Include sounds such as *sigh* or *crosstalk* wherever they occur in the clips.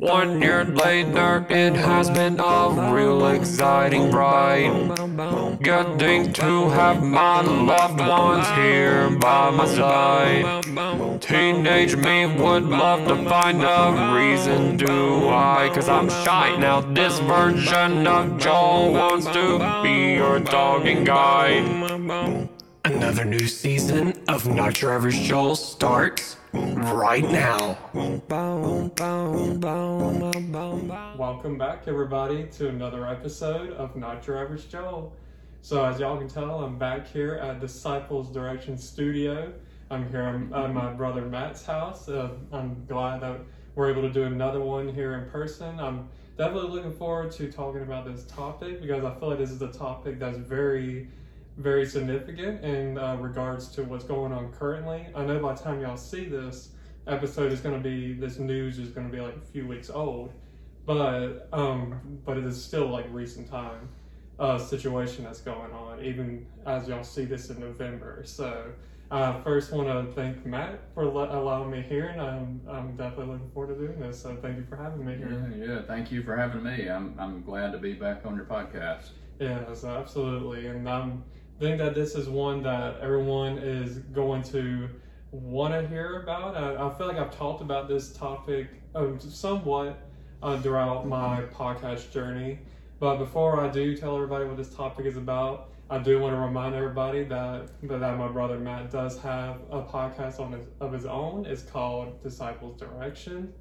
One year later, it has been a real exciting ride. Getting to have my loved ones here by my side. Teenage me would love to find a reason to why. Cause I'm shy now. This version of Joel wants to be your dogging guide. Another new season of Not Average Joel starts right now. Welcome back, everybody, to another episode of Not Your Average Joel. So, as y'all can tell, I'm back here at Disciples Direction Studio. I'm here at my brother Matt's house. Uh, I'm glad that we're able to do another one here in person. I'm definitely looking forward to talking about this topic because I feel like this is a topic that's very very significant in uh, regards to what's going on currently. I know by the time y'all see this episode is going to be this news is going to be like a few weeks old, but um, but it is still like recent time uh, situation that's going on, even as y'all see this in November. So. Uh, first, want to thank Matt for le- allowing me here, and I'm, I'm definitely looking forward to doing this. So, thank you for having me here. Yeah, yeah. Thank you for having me. I'm, I'm glad to be back on your podcast. Yes, absolutely. And I'm think that this is one that everyone is going to want to hear about. I, I, feel like I've talked about this topic um, somewhat uh, throughout my podcast journey. But before I do tell everybody what this topic is about, I do want to remind everybody that that my brother Matt does have a podcast on his, of his own. It's called Disciples Direction.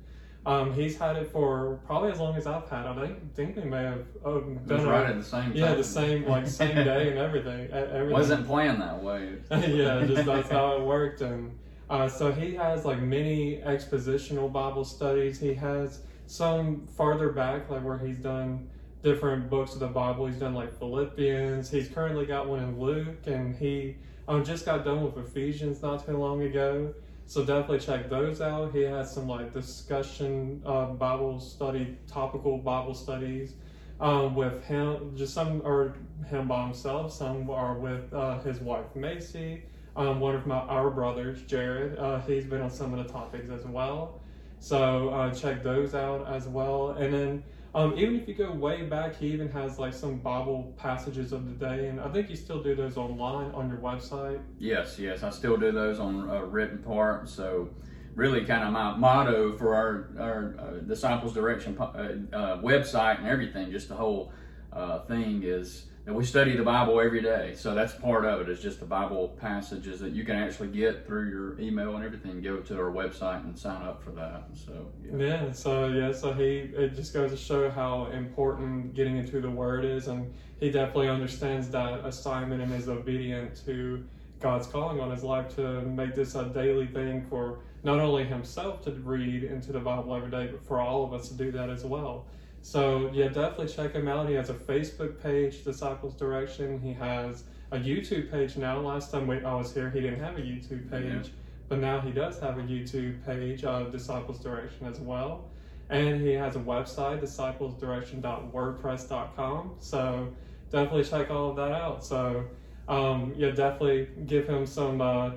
Um, he's had it for probably as long as I've had. I think, we may have um, done it right at the same time. Yeah, the same like same *laughs* day and everything. everything. Wasn't planned that way. *laughs* yeah, just that's how it worked. And uh, so he has like many expositional Bible studies. He has some farther back, like where he's done different books of the Bible. He's done like Philippians. He's currently got one in Luke, and he um, just got done with Ephesians not too long ago. So definitely check those out. He has some like discussion uh, Bible study, topical Bible studies um, with him. Just some are him by himself. Some are with uh, his wife Macy. Um, one of my our brothers, Jared. Uh, he's been on some of the topics as well. So uh, check those out as well. And then um, even if you go way back, he even has like some Bible passages of the day, and I think you still do those online on your website. Yes, yes, I still do those on a written part. So, really, kind of my motto for our our uh, disciples direction uh, uh, website and everything, just the whole uh, thing is and we study the Bible every day. So that's part of it. Is just the Bible passages that you can actually get through your email and everything. Go to our website and sign up for that. So yeah. yeah. So yeah. So he it just goes to show how important getting into the Word is, and he definitely understands that assignment and is obedient to God's calling on his life to make this a daily thing for not only himself to read into the Bible every day, but for all of us to do that as well. So yeah, definitely check him out. He has a Facebook page, Disciples Direction. He has a YouTube page now. Last time we, I was here, he didn't have a YouTube page, yeah. but now he does have a YouTube page of Disciples Direction as well. And he has a website, disciplesdirection.wordpress.com. So definitely check all of that out. So um, yeah, definitely give him some uh,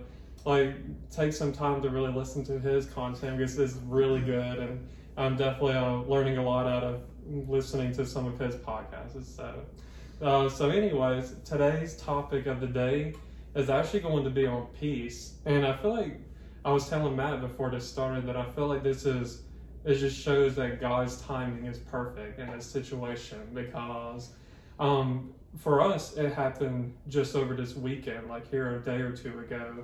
like take some time to really listen to his content because it's really good and I'm definitely uh, learning a lot out of listening to some of his podcasts. So, uh, so anyways, today's topic of the day is actually going to be on peace, and I feel like I was telling Matt before this started that I feel like this is it just shows that God's timing is perfect in this situation because um, for us it happened just over this weekend, like here a day or two ago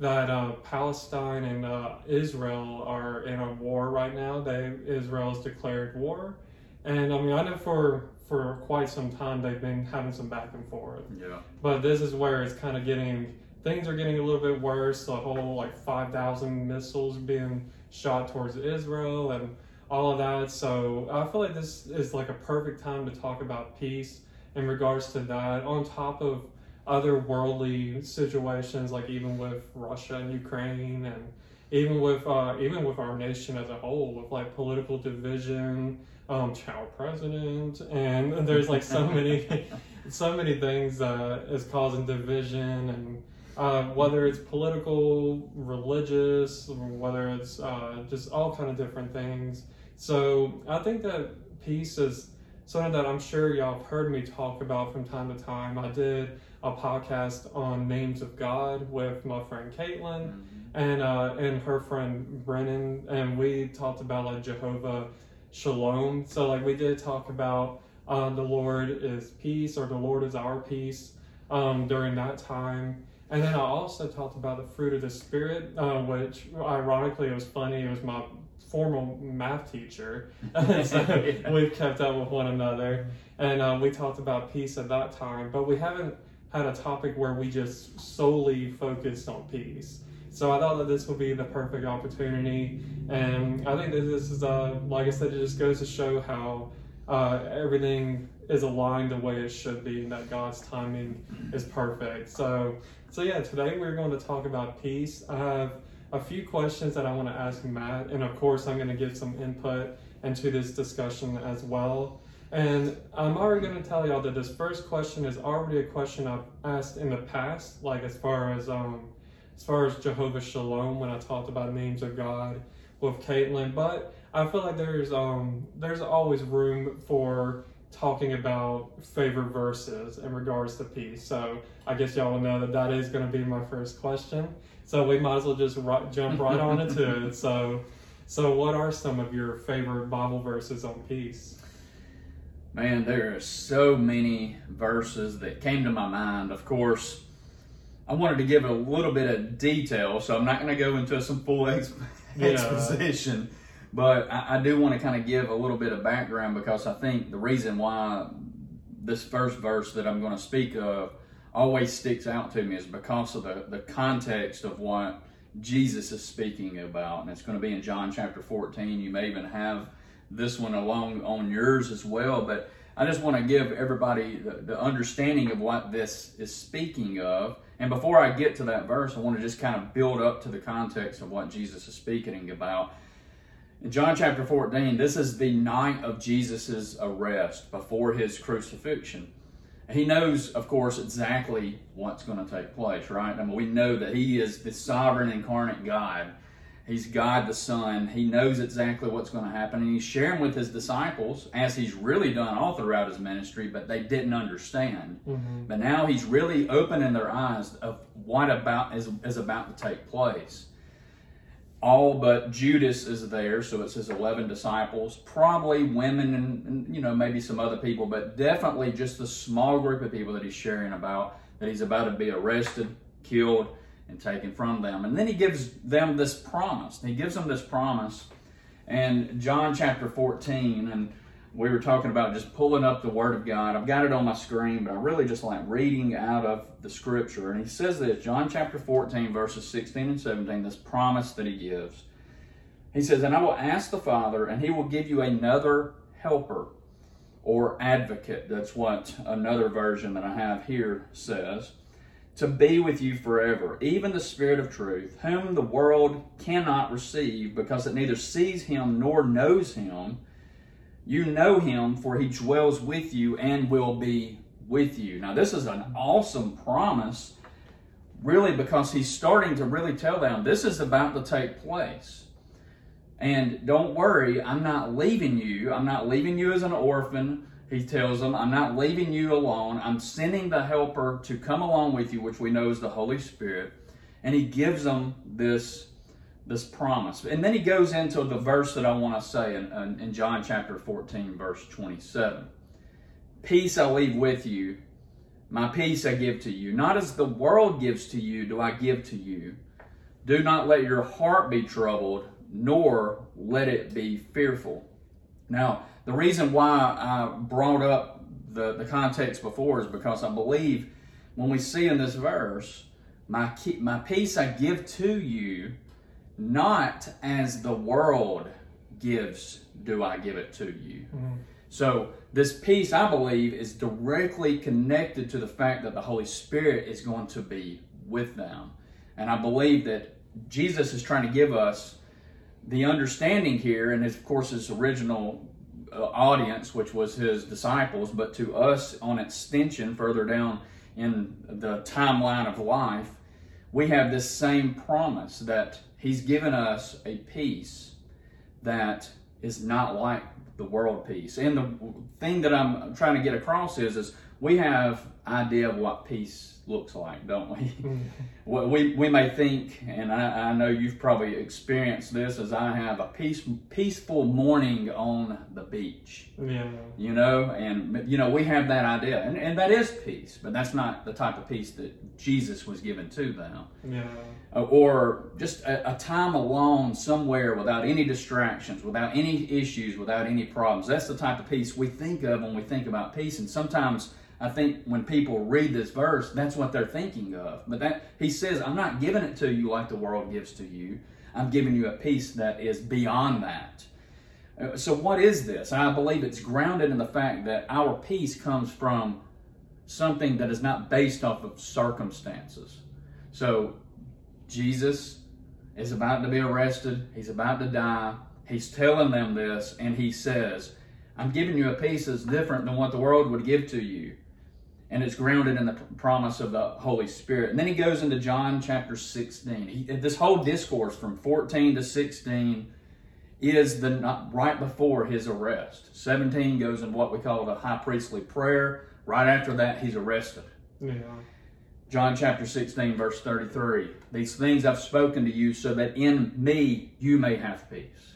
that uh, Palestine and uh, Israel are in a war right now. They Israel has declared war, and I mean, I know for for quite some time they've been having some back and forth. Yeah. But this is where it's kind of getting things are getting a little bit worse. The whole like five thousand missiles being shot towards Israel and all of that. So I feel like this is like a perfect time to talk about peace in regards to that. On top of other worldly situations, like even with Russia and Ukraine and even with uh, even with our nation as a whole, with like political division, um, child president, and there's like so *laughs* many, so many things that is causing division, and uh, whether it's political, religious, whether it's uh, just all kind of different things. So I think that peace is something that I'm sure y'all have heard me talk about from time to time. I did a podcast on names of God with my friend Caitlin and uh, and her friend Brennan, and we talked about like Jehovah Shalom. So like we did talk about uh, the Lord is peace or the Lord is our peace um, during that time. And then I also talked about the fruit of the Spirit, uh, which ironically it was funny. It was my formal math teacher. *laughs* so *laughs* we've kept up with one another. And uh, we talked about peace at that time. But we haven't had a topic where we just solely focused on peace. So I thought that this would be the perfect opportunity. And I think that this is, uh, like I said, it just goes to show how uh, everything is aligned the way it should be and that God's timing is perfect. So, so yeah, today we're going to talk about peace. I have a few questions that I want to ask Matt, and of course, I'm going to give some input into this discussion as well. And I'm already going to tell y'all that this first question is already a question I've asked in the past, like as far as um, as far as Jehovah Shalom when I talked about names of God with Caitlin. But I feel like there's um there's always room for talking about favorite verses in regards to peace. So I guess y'all will know that that is going to be my first question. So we might as well just right, jump right on into it. *laughs* So, so what are some of your favorite Bible verses on peace? Man, there are so many verses that came to my mind. Of course, I wanted to give a little bit of detail, so I'm not going to go into some full *laughs* Yeah. exposition. But I, I do want to kind of give a little bit of background because I think the reason why this first verse that I'm going to speak of always sticks out to me is because of the, the context of what Jesus is speaking about. And it's going to be in John chapter 14. You may even have this one along on yours as well. But I just want to give everybody the, the understanding of what this is speaking of. And before I get to that verse, I want to just kind of build up to the context of what Jesus is speaking about. In John chapter 14, this is the night of Jesus' arrest before his crucifixion. He knows, of course, exactly what's going to take place, right? I mean, we know that he is the sovereign incarnate God. He's God the Son. He knows exactly what's going to happen, and he's sharing with his disciples, as he's really done all throughout his ministry, but they didn't understand. Mm-hmm. But now he's really opening their eyes of what about is, is about to take place all but Judas is there, so it's his 11 disciples, probably women and, and, you know maybe some other people, but definitely just a small group of people that he's sharing about that he's about to be arrested, killed, and taken from them. And then he gives them this promise. He gives them this promise, and John chapter 14 and we were talking about just pulling up the Word of God. I've got it on my screen, but I really just like reading out of the Scripture. And he says this, John chapter 14, verses 16 and 17, this promise that he gives. He says, And I will ask the Father, and he will give you another helper or advocate. That's what another version that I have here says. To be with you forever, even the Spirit of truth, whom the world cannot receive because it neither sees him nor knows him. You know him, for he dwells with you and will be with you. Now, this is an awesome promise, really, because he's starting to really tell them this is about to take place. And don't worry, I'm not leaving you. I'm not leaving you as an orphan. He tells them, I'm not leaving you alone. I'm sending the helper to come along with you, which we know is the Holy Spirit. And he gives them this this promise. And then he goes into the verse that I want to say in, in, in, John chapter 14, verse 27. Peace I leave with you, my peace I give to you. Not as the world gives to you, do I give to you. Do not let your heart be troubled, nor let it be fearful. Now, the reason why I brought up the, the context before is because I believe when we see in this verse, my, my peace I give to you, not as the world gives, do I give it to you. Mm-hmm. So, this peace, I believe, is directly connected to the fact that the Holy Spirit is going to be with them. And I believe that Jesus is trying to give us the understanding here, and of course, his original audience, which was his disciples, but to us on extension further down in the timeline of life, we have this same promise that He's given us a peace that is not like the world peace. And the thing that I'm trying to get across is, is we have idea of what peace looks like, don't we? *laughs* What we, we may think, and I, I know you've probably experienced this as I have, a peace, peaceful morning on the beach. Yeah. You know, and you know, we have that idea, and, and that is peace, but that's not the type of peace that Jesus was given to them. Yeah. Uh, or just a, a time alone somewhere without any distractions, without any issues, without any problems. That's the type of peace we think of when we think about peace. And sometimes I think when people read this verse, that's what they're thinking of. But that he says, I'm not giving it to you like the world gives to you. I'm giving you a peace that is beyond that. Uh, So, what is this? I believe it's grounded in the fact that our peace comes from something that is not based off of circumstances. So, Jesus is about to be arrested, he's about to die. He's telling them this, and he says, I'm giving you a peace that's different than what the world would give to you. And it's grounded in the promise of the Holy Spirit. And then he goes into John chapter 16. He, this whole discourse from 14 to 16 is the not right before his arrest. 17 goes in what we call the high priestly prayer. Right after that, he's arrested. Yeah. John chapter 16, verse 33. These things I've spoken to you so that in me you may have peace.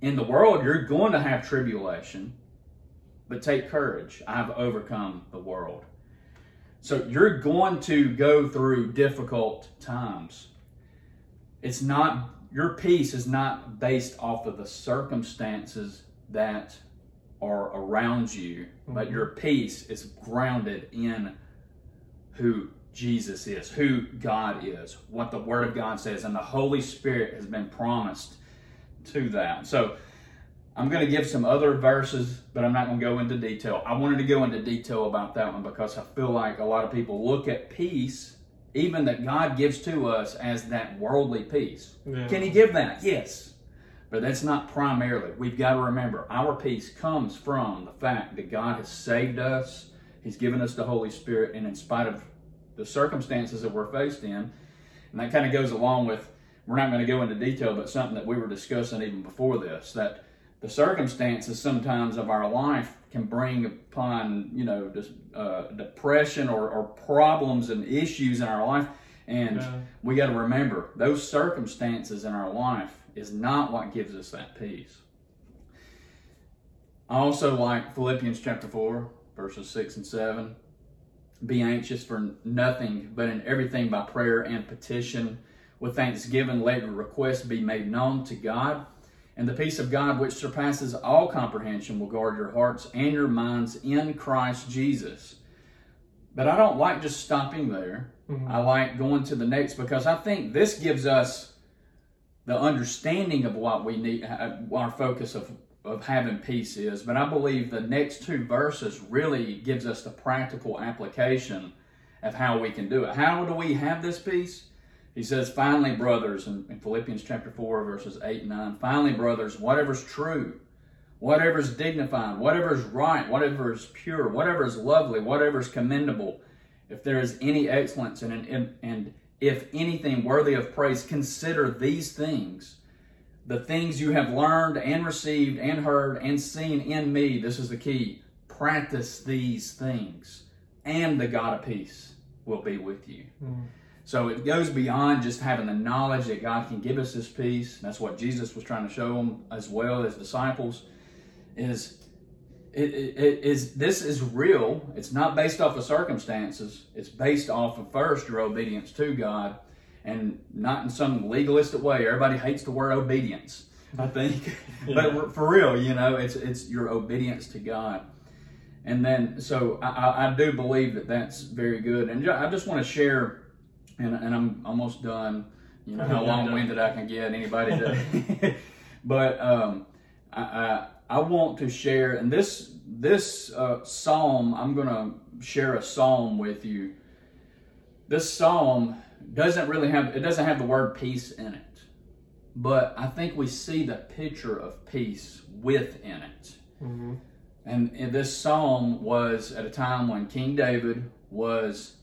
In the world you're going to have tribulation, but take courage. I've overcome the world. So you're going to go through difficult times. It's not, your peace is not based off of the circumstances that are around you, but mm-hmm. your peace is grounded in who Jesus is, who God is, what the Word of God says, and the Holy Spirit has been promised to that. So I'm going to give some other verses, but I'm not going to go into detail. I wanted to go into detail about that one because I feel like a lot of people look at peace, even that God gives to us, as that worldly peace. Yeah. Can He give that? Yes. But that's not primarily. We've got to remember our peace comes from the fact that God has saved us, He's given us the Holy Spirit, and in spite of the circumstances that we're faced in, and that kind of goes along with, we're not going to go into detail, but something that we were discussing even before this, that the circumstances sometimes of our life can bring upon, you know, just, uh, depression or, or problems and issues in our life. And Yeah. we got to remember those circumstances in our life is not what gives us that peace. I also like Philippians chapter 4, verses 6 and 7. Be anxious for nothing, but in everything by prayer and petition. With thanksgiving, let your requests be made known to God. And the peace of God, which surpasses all comprehension, will guard your hearts and your minds in Christ Jesus. But I don't like just stopping there. I like going to the next because I think this gives us the understanding of what we need, uh, our focus of, of having peace is. But I believe the next two verses really gives us the practical application of how we can do it. How do we have this peace? He says, finally, brothers, in, in Philippians chapter 4, verses 8 and 9, finally, brothers, whatever's true, whatever's dignified, whatever's right, whatever is pure, whatever is lovely, whatever is commendable, if there is any excellence and, and, and if anything worthy of praise, consider these things. The things you have learned and received and heard and seen in me, this is the key. Practice these things, and the God of peace will be with you. Hmm. So it goes beyond just having the knowledge that God can give us this peace. That's what Jesus was trying to show them as well as disciples. Is it, it, it is this is real. It's not based off of circumstances. It's based off of first your obedience to God, and not in some legalistic way. Everybody hates the word obedience. I think, *laughs* but for real, you know, it's it's your obedience to God. And then, so I, I, I do believe that that's very good. And I just want to share, and, and I'm almost done. You know how long winded I can get. Anybody to, *laughs* but um, I, I I want to share, and this this uh, psalm I'm going to share a psalm with you. This psalm doesn't really have it doesn't have the word peace in it, but I think we see the picture of peace within it. Mm-hmm. And, and this psalm was at a time when King David was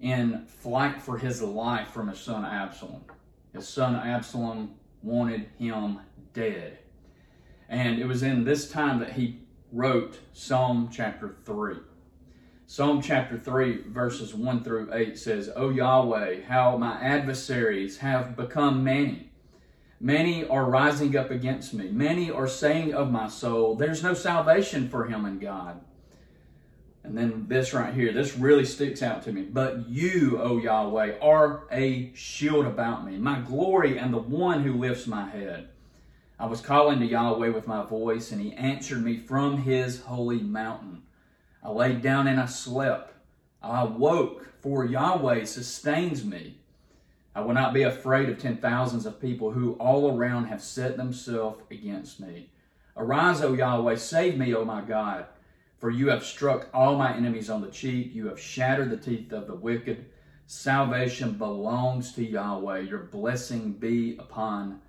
in flight for his life from his son Absalom. His son Absalom wanted him dead. And it was in this time that he wrote Psalm chapter 3. Psalm chapter 3, verses 1 through 8 says, O Yahweh, how my adversaries have become many. Many are rising up against me. Many are saying of my soul, There's no salvation for him in God. And then this right here, this really sticks out to me. But you, O Yahweh, are a shield about me, my glory and the one who lifts my head. I was calling to Yahweh with my voice, and he answered me from his holy mountain. I laid down and I slept. I awoke, for Yahweh sustains me. I will not be afraid of ten thousands of people who all around have set themselves against me. Arise, O Yahweh, save me, O my God. For you have struck all my enemies on the cheek. You have shattered the teeth of the wicked. Salvation belongs to Yahweh. Your blessing be upon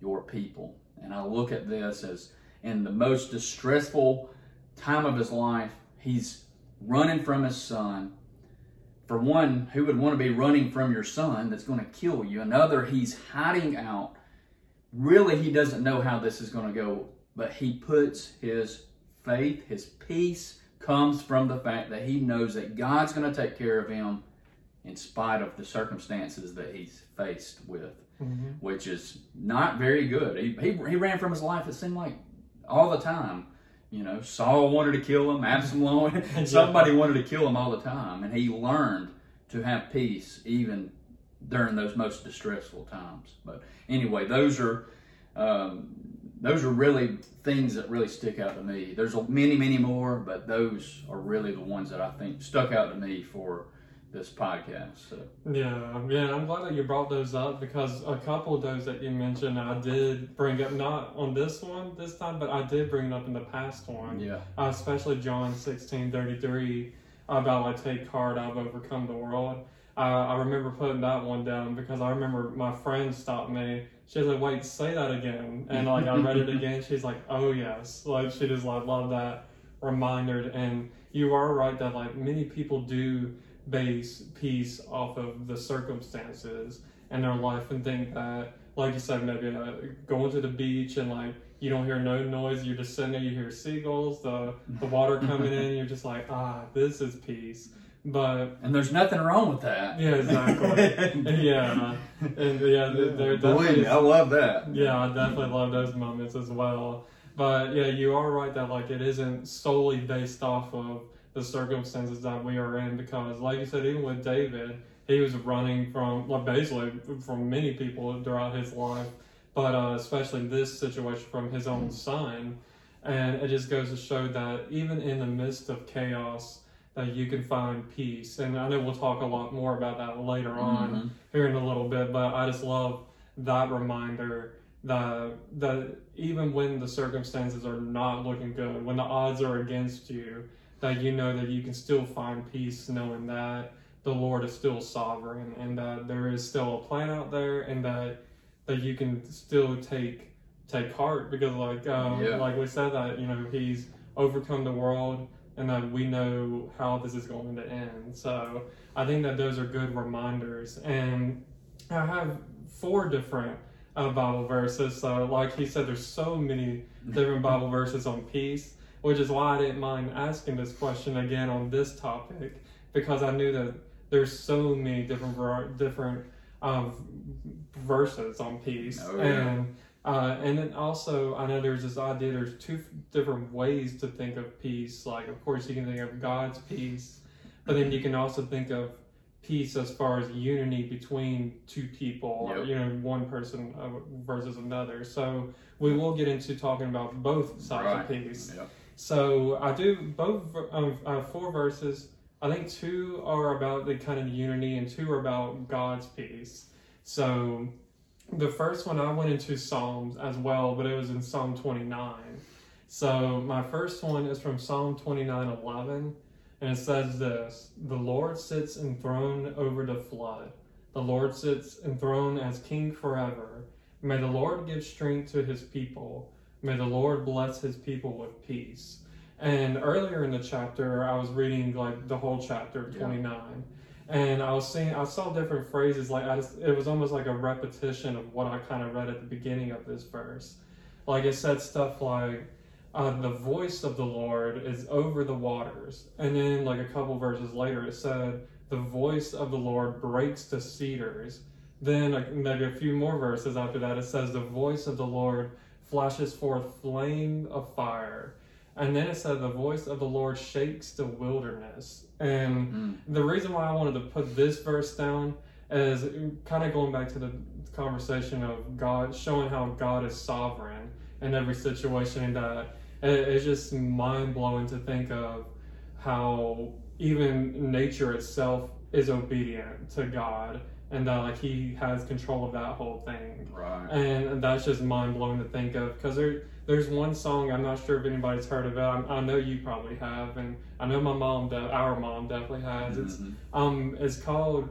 your people. And I look at this as in the most distressful time of his life, he's running from his son. For one, who would want to be running from your son that's going to kill you? Another, he's hiding out. Really, he doesn't know how this is going to go, but he puts his faith, his peace comes from the fact that he knows that God's going to take care of him in spite of the circumstances that he's faced with, Mm-hmm. which is not very good. He, he, he ran from his life, it seemed like, all the time. You know, Saul wanted to kill him, Absalom, *laughs* somebody wanted to kill him all the time. And he learned to have peace even during those most distressful times. But anyway, those are um, those are really things that really stick out to me. There's many, many more, but those are really the ones that I think stuck out to me for this podcast. So, Yeah, yeah, I'm glad that you brought those up because a couple of those that you mentioned, I did bring up not on this one this time, but I did bring it up in the past one, yeah, uh, especially John 16 33 about like take heart, I've overcome the world. Uh, I remember putting that one down because I remember my friend stopped me. She was like, "Wait, say that again," and like I read it *laughs* again. She's like, "Oh yes," like she just like loved that reminder. And you are right that like many people do base peace off of the circumstances in their life and think that, like you said, maybe uh, going to the beach and like you don't hear no noise, you're just sitting there, you hear seagulls, the the water coming in, *laughs* you're just like, ah, this is peace. But and there's nothing wrong with that. yeah, exactly. *laughs* yeah, and yeah, th- there definitely. me, I love that. Yeah, I definitely love those moments as well. But yeah, you are right that like it isn't solely based off of the circumstances that we are in because, like you said, even with David, he was running from like basically from many people throughout his life, but uh, especially this situation from his own son, and it just goes to show that even in the midst of chaos, that you can find peace. And I know we'll talk a lot more about that later on Mhm. here in a little bit, but I just love that reminder that that even when the circumstances are not looking good, when the odds are against you, that you know that you can still find peace knowing that the Lord is still sovereign and that there is still a plan out there and that that you can still take take heart because like um, Yeah. like we said that you know he's overcome the world and that we know how this is going to end. So I think that those are good reminders. And I have four different uh, Bible verses. So, like he said, there's so many different Bible verses on peace, which is why I didn't mind asking this question again on this topic because I knew that there's so many different different um, verses on peace. Oh, yeah. And uh, and then also, I know there's this idea. There's two different ways to think of peace. Like, of course, you can think of God's peace, but then you can also think of peace as far as unity between two people, or you know, one person uh, versus another. So we will get into talking about both sides of peace. Yep. So I do both um, uh, four verses. I think two are about the kind of unity, and two are about God's peace. So the first one I went into Psalms as well, but it was in Psalm 29. So my first one is from Psalm 29 11, and it says this The Lord sits enthroned over the flood. The Lord sits enthroned as king forever. May the Lord give strength to his people. May the Lord bless his people with peace. And earlier in the chapter, I was reading like the whole chapter Yeah. 29. And I was seeing, I saw different phrases. Like I just, it was almost like a repetition of what I kind of read at the beginning of this verse. like it said stuff like uh, the voice of the Lord is over the waters, and then like a couple verses later it said the voice of the Lord breaks the cedars. Then like, maybe a few more verses after that it says the voice of the Lord flashes forth flame of fire. And then it said the voice of the Lord shakes the wilderness. And Mm. the reason why I wanted to put this verse down is kind of going back to the conversation of God, showing how God is sovereign in every situation, and that it, it's just mind blowing to think of how even nature itself is obedient to God, and that like He has control of that whole thing. Right. And that's just mind blowing to think of because there, there's one song I'm not sure if anybody's heard of it. I, I know you probably have, and I know my mom, de- our mom, definitely has. It's Mhm. um, it's called.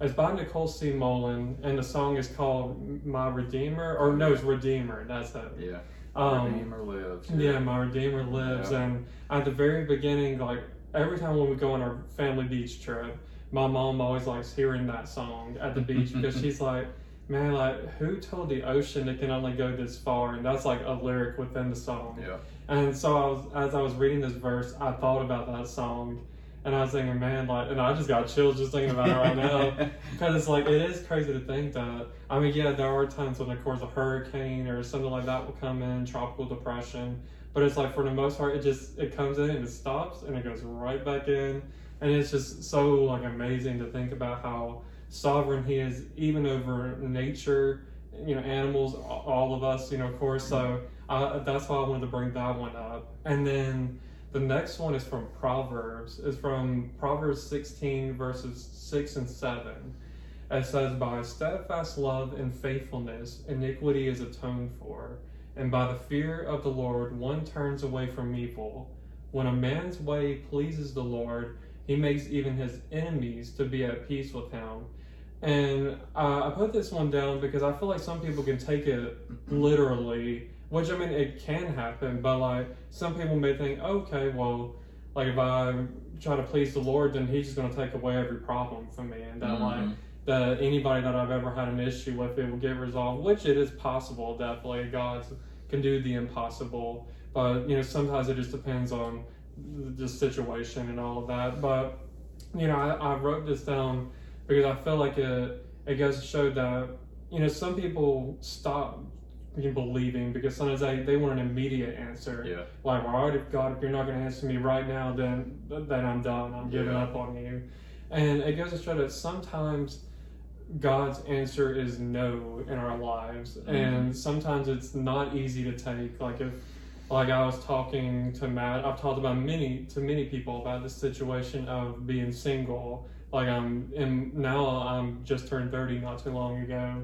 It's by Nicole C. Mullen, and the song is called "My Redeemer," or no, it's "Redeemer." That's it. Yeah. Um, Redeemer lives. yeah, my Redeemer lives, Yeah. and at the very beginning, like every time when we go on our family beach trip, my mom always likes hearing that song at the beach because *laughs* she's like, "Man, like who told the ocean it can only go this far?" And that's like a lyric within the song. Yeah. And so I was, as I was reading this verse, I thought about that song, and I was thinking, man, like, and I just got chills just thinking about it right now. *laughs* Because it's like, it is crazy to think that. I mean, yeah, there are times when, of course, a hurricane or something like that will come in, tropical depression. But it's like, for the most part, it just, it comes in and it stops and it goes right back in. And it's just so, like, amazing to think about how sovereign he is, even over nature, you know, animals, all of us, you know, of course. So that's why I wanted to bring that one up. And then the next one is from Proverbs. It's from Proverbs 16, verses 6 and 7. It says, By steadfast love and faithfulness, iniquity is atoned for, and by the fear of the Lord, one turns away from evil. When a man's way pleases the Lord, he makes even his enemies to be at peace with him. And uh, I put this one down because I feel like some people can take it literally, which I mean, it can happen, but like some people may think, okay, well, like if I try to please the Lord, then He's just going to take away every problem from me, and that like Mhm. that anybody that I've ever had an issue with, it will get resolved, which it is possible, definitely. God can do the impossible, but you know, sometimes it just depends on the situation and all of that. But you know, I, I wrote this down because I felt like it it goes to show that you know some people stop believing because sometimes they, they want an immediate answer. Yeah. Like, well, all right, if God, if you're not going to answer me right now, then then I'm done. I'm giving Yeah. up on you. And it goes to show that sometimes God's answer is no in our lives, Mhm. and sometimes it's not easy to take. Like if, like I was talking to Matt, I've talked about many to many people about the situation of being single. Like I'm, and now I'm just turned thirty not too long ago,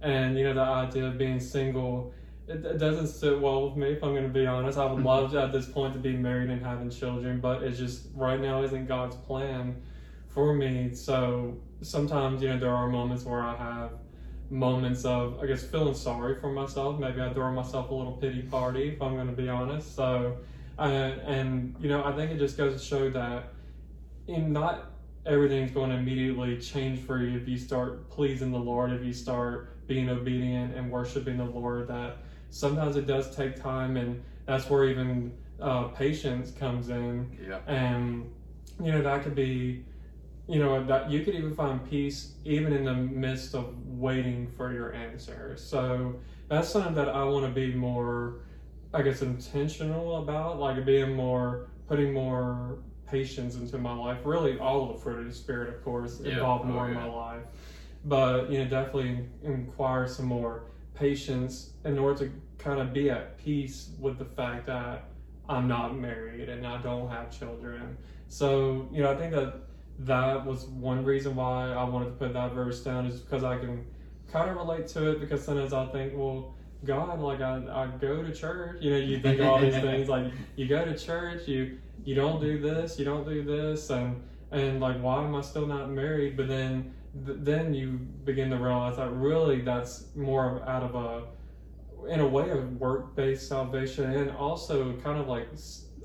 and you know the idea of being single. It, it doesn't sit well with me if I'm going to be honest. I would love at this point to be married and having children, but it's just right now isn't God's plan for me. So sometimes, you know, there are moments where I have moments of, I guess, feeling sorry for myself. Maybe I throw myself a little pity party, if I'm going to be honest. So, uh, and, you know, I think it just goes to show that in not everything's going to immediately change for you if you start pleasing the Lord, if you start being obedient and worshiping the Lord, that sometimes it does take time. And that's where even uh, patience comes in Yeah. and you know that could be you know that you could even find peace even in the midst of waiting for your answer so that's something that i want to be more i guess intentional about like being more putting more patience into my life really all of the fruit of the spirit of course Yeah. involved Oh, more in oh, yeah. my life but you know definitely inquire some more patience in order to kind of be at peace with the fact that I'm not married and I don't have children. So, you know, I think that that was one reason why I wanted to put that verse down is because I can kind of relate to it because sometimes I think, well, God, like I, I go to church, you know, you think all these *laughs* things like you go to church, you you don't do this, you don't do this, and and like why am I still not married? But then th- then you begin to realize that really that's more of, out of a in a way of work-based salvation and also kind of like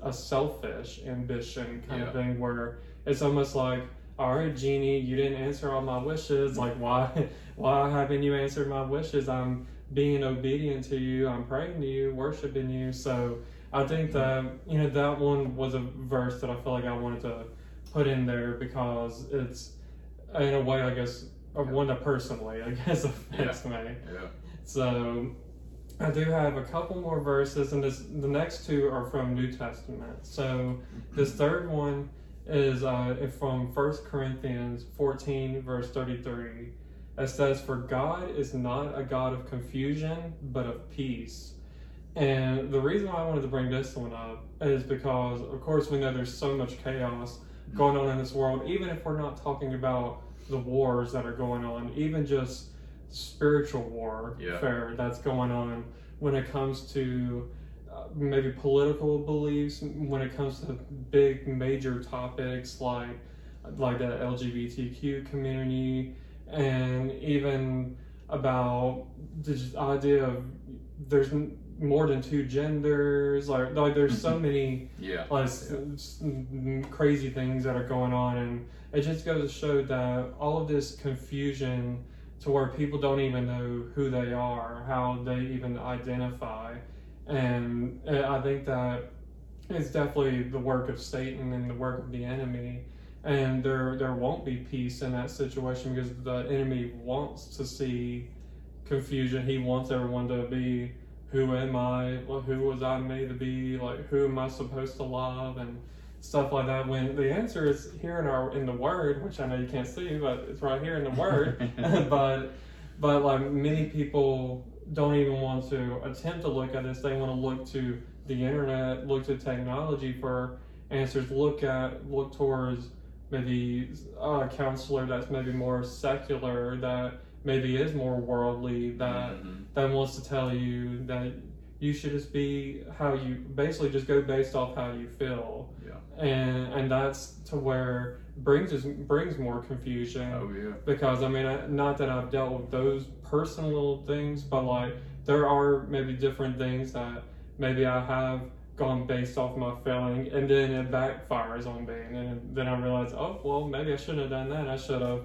a selfish ambition kind of thing where it's almost like all right genie you didn't answer all my wishes like why *laughs* why haven't you answered my wishes i'm being obedient to you. I'm praying to you, worshiping you. So I think that you know that one was a verse that I feel like I wanted to put in there because it's in a way I guess or one that personally I guess *laughs* affects me. Yeah. So I do have a couple more verses, and this the next two are from New Testament. So this third one is uh, from First Corinthians 14, verse 33. It says, For God is not a God of confusion, but of peace. And the reason why I wanted to bring this one up is because, of course, we know there's so much chaos going on in this world, even if we're not talking about the wars that are going on, even just spiritual warfare Yeah. that's going on when it comes to uh, maybe political beliefs, when it comes to big major topics like like the LGBTQ community, and even about this idea of there's more than two genders. Like like there's so mm-hmm. many Yeah. like m- crazy things that are going on and it just goes to show that all of this confusion to where people don't even know who they are how they even identify and i think that it's definitely the work of satan and the work of the enemy and there there won't be peace in that situation because the enemy wants to see confusion he wants everyone to be who am I? Who was I made to be? Like, who am I supposed to love? And stuff like that. When the answer is here in our in the Word, which I know you can't see, but it's right here in the Word. *laughs* *laughs* but but like many people don't even want to attempt to look at this. They want to look to the internet, look to technology for answers. Look at look towards maybe a counselor that's maybe more secular that maybe is more worldly that Mhm. that wants to tell you that you should just be how you basically just go based off how you feel Yeah. and and that's to where brings us brings more confusion Oh yeah. because I mean I, not that I've dealt with those personal things but like there are maybe different things that maybe I have gone based off my feeling and then it backfires on me and then, then I realize oh well maybe I shouldn't have done that I should have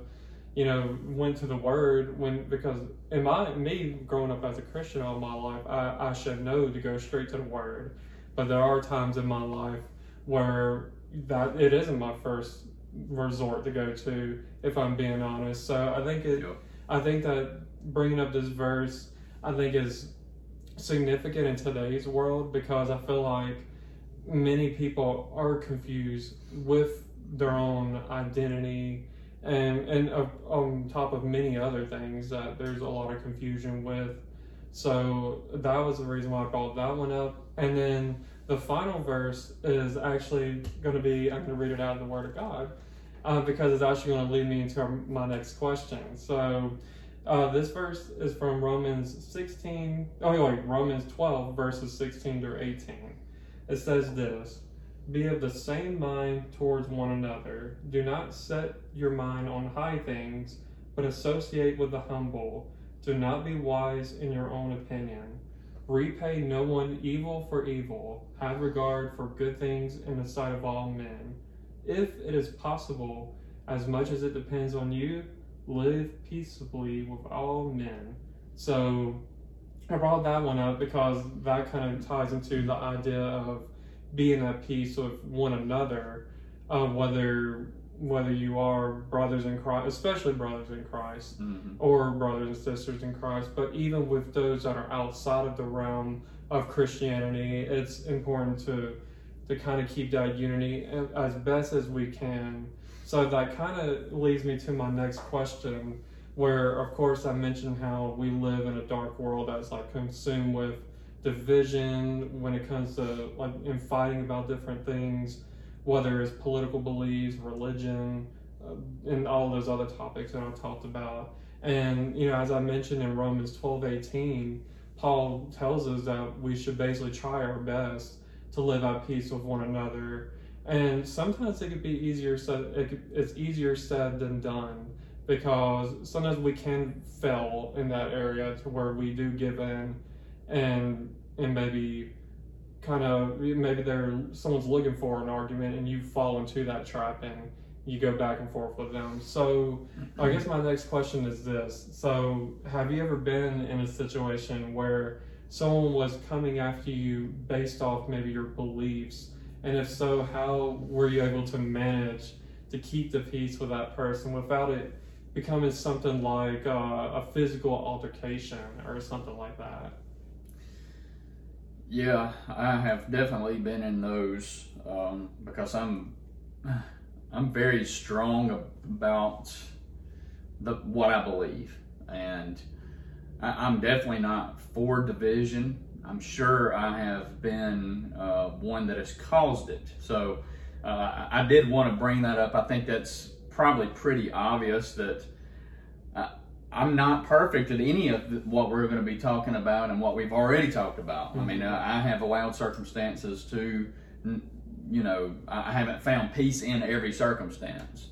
you know went to the word when because in my me growing up as a Christian all my life I, I should know to go straight to the word but there are times in my life where that it isn't my first resort to go to if I'm being honest so I think it Yep. I think that bringing up this verse, I think is significant in today's world because I feel like many people are confused with their own identity and and uh, on top of many other things that there's a lot of confusion with. So that was the reason why I brought that one up. And then the final verse is actually going to be I'm going to read it out of the Word of God uh, because it's actually going to lead me into my next question. So uh, this verse is from Romans 16, oh wait, Romans 12, verses 16 to 18. It says this Be of the same mind towards one another. Do not set your mind on high things, but associate with the humble. Do not be wise in your own opinion. Repay no one evil for evil. Have regard for good things in the sight of all men. If it is possible, as much as it depends on you, live peaceably with all men. So I brought that one up because that kind of ties into the idea of being at peace with one another, uh, whether whether you are brothers in Christ, especially brothers in Christ, Mhm. or brothers and sisters in Christ, but even with those that are outside of the realm of Christianity, it's important to to kind of keep that unity as best as we can. So that kind of leads me to my next question, where of course I mentioned how we live in a dark world that's like consumed with division when it comes to like in fighting about different things, whether it's political beliefs, religion, uh, and all those other topics that I've talked about. And you know, as I mentioned in Romans twelve eighteen, Paul tells us that we should basically try our best to live at peace with one another. And sometimes it could be easier said. It could, it's easier said than done because sometimes we can fail in that area to where we do give in, and and maybe kind of maybe there someone's looking for an argument and you fall into that trap and you go back and forth with them. So I guess my next question is this. So have you ever been in a situation where someone was coming after you based off maybe your beliefs? And if so, how were you able to manage to keep the peace with that person without it becoming something like uh, a physical altercation or something like that? Yeah, I have definitely been in those um, because I'm I'm very strong about the what I believe, and I, am definitely not for division. I'm sure I have been uh, one that has caused it. So uh, I did want to bring that up. I think that's probably pretty obvious that I'm not perfect at any of what we're going to be talking about and what we've already talked about. Mm-hmm. I mean, I have allowed circumstances to, you know, I haven't found peace in every circumstance.